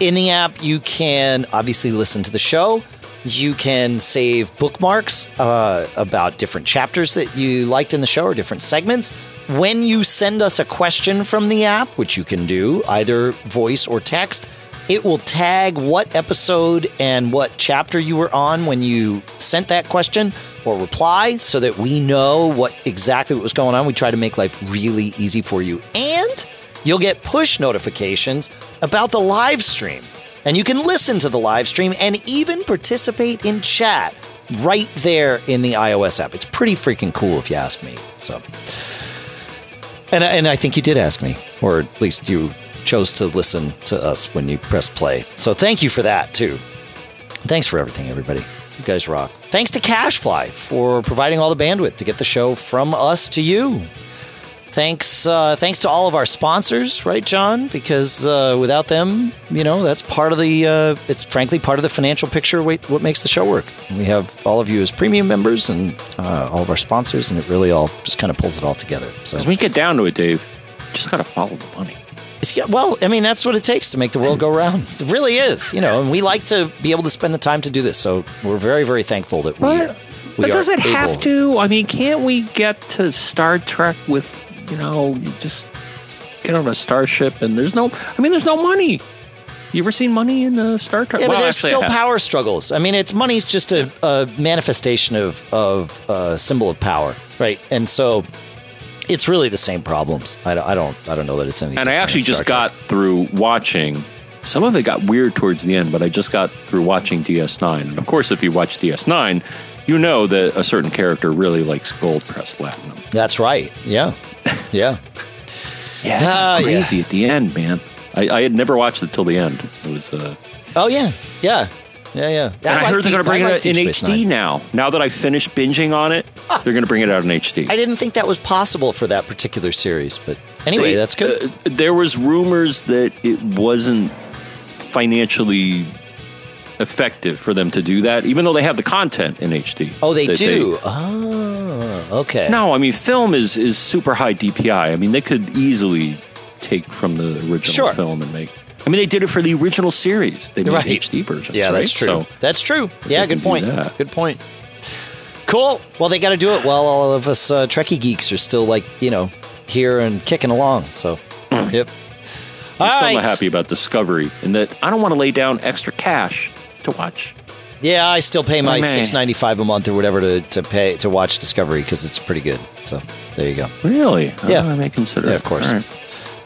in the app, you can obviously listen to the show. You can save bookmarks uh, about different chapters that you liked in the show or different segments. When you send us a question from the app, which you can do either voice or text, it will tag what episode and what chapter you were on when you sent that question or reply so that we know what exactly what was going on. We try to make life really easy for you. And you'll get push notifications about the live stream. And you can listen to the live stream and even participate in chat right there in the iOS app. It's pretty freaking cool if you ask me. So and, and I think you did ask me, or at least you chose to listen to us when you pressed play. So thank you for that, too. Thanks for everything, everybody. You guys rock. Thanks to CacheFly for providing all the bandwidth to get the show from us to you. Thanks, uh, thanks to all of our sponsors, right, John? Because uh, without them, you know, that's part of the. Uh, it's frankly part of the financial picture. What what makes the show work? We have all of you as premium members and uh, all of our sponsors, and it really all just kind of pulls it all together. So As we get down to it, Dave, just gotta follow the money. It's, well, I mean, that's what it takes to make the world go round. It really is, you know, and we like to be able to spend the time to do this. So we're very, very thankful that we. But, we but does it have to? I mean, can't we get to Star Trek with, you know, you just get on a starship and there's no, I mean, there's no money. You ever seen money in uh, Star Trek? Yeah, but Well, there's actually, still power struggles. I mean, it's money's just a, a manifestation of of a symbol of power, right? And so it's really the same problems. I don't, I don't, I don't know that it's any. And I actually just Trek. got through watching. Some of it got weird towards the end, but I just got through watching DS9. And of course, if you watch DS9, you know that a certain character really likes gold pressed latinum. That's right. Yeah, yeah. Yeah, Ah, crazy at the end, man. I, I had never watched it till the end. It was, uh, Oh yeah, yeah, yeah, yeah. and I, like heard they're going to bring I it like in Space HD Nine. now. Now that I finished binging on it, they're going to bring it out in HD. I didn't think that was possible for that particular series, but anyway, They- that's good. uh, there was rumors that it wasn't financially effective for them to do that, even though they have the content in HD. oh, they That do. oh, okay. no, I mean, film is is super high DPI. I mean, they could easily take from the original Sure. film and make. I mean, they did it for the original series. They made Right. HD versions. Yeah, right? that's true. So, that's true. Yeah, good point. Good point. Cool. Well, they got to do it while all of us uh, Trekkie geeks are still like, you know, here and kicking along. So, yep. I'm All still right. not happy about Discovery in that I don't want to lay down extra cash to watch. Yeah, I still pay my Oh, six ninety five a month or whatever to, to pay to watch Discovery because it's pretty good. So there you go. Really? Yeah. Oh, I may consider Yeah, it. of course. Right.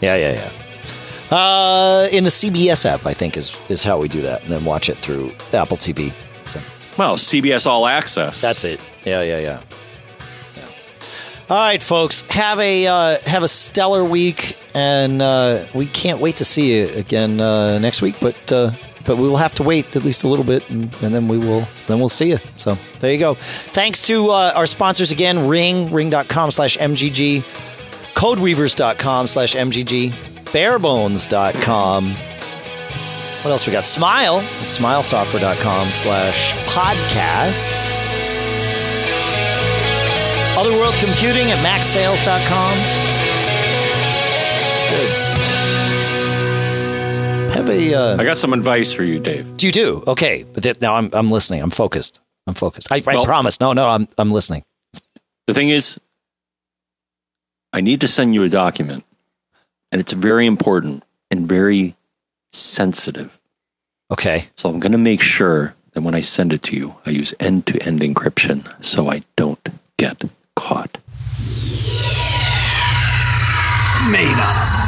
Yeah, yeah, yeah. Uh, in the CBS app, I think is is how we do that, and then watch it through Apple TV. So Well, CBS All Access. that's it. Yeah, yeah, yeah. yeah. All right, folks, have a uh, have a stellar week, and uh, we can't wait to see you again uh, next week. But uh, but we will have to wait at least a little bit, and, and then we will then we'll see you. So there you go. Thanks to uh, our sponsors again: Ring, Ring.com slash MGG, CodeWeavers.com slash MGG, BareBones.com. What else we got? Smile at smilesoftware.com slash podcast. Otherworld Computing at macsales.com. Good. Have a. Uh, I got some advice for you, Dave. do you do? Okay. But th- now I'm, I'm listening. I'm focused. I'm focused. I, I promise. No, no, I'm, I'm listening. The thing is, I need to send you a document, and it's very important and very sensitive. Okay. So I'm going to make sure that when I send it to you, I use end to end encryption so I don't get caught. Made on a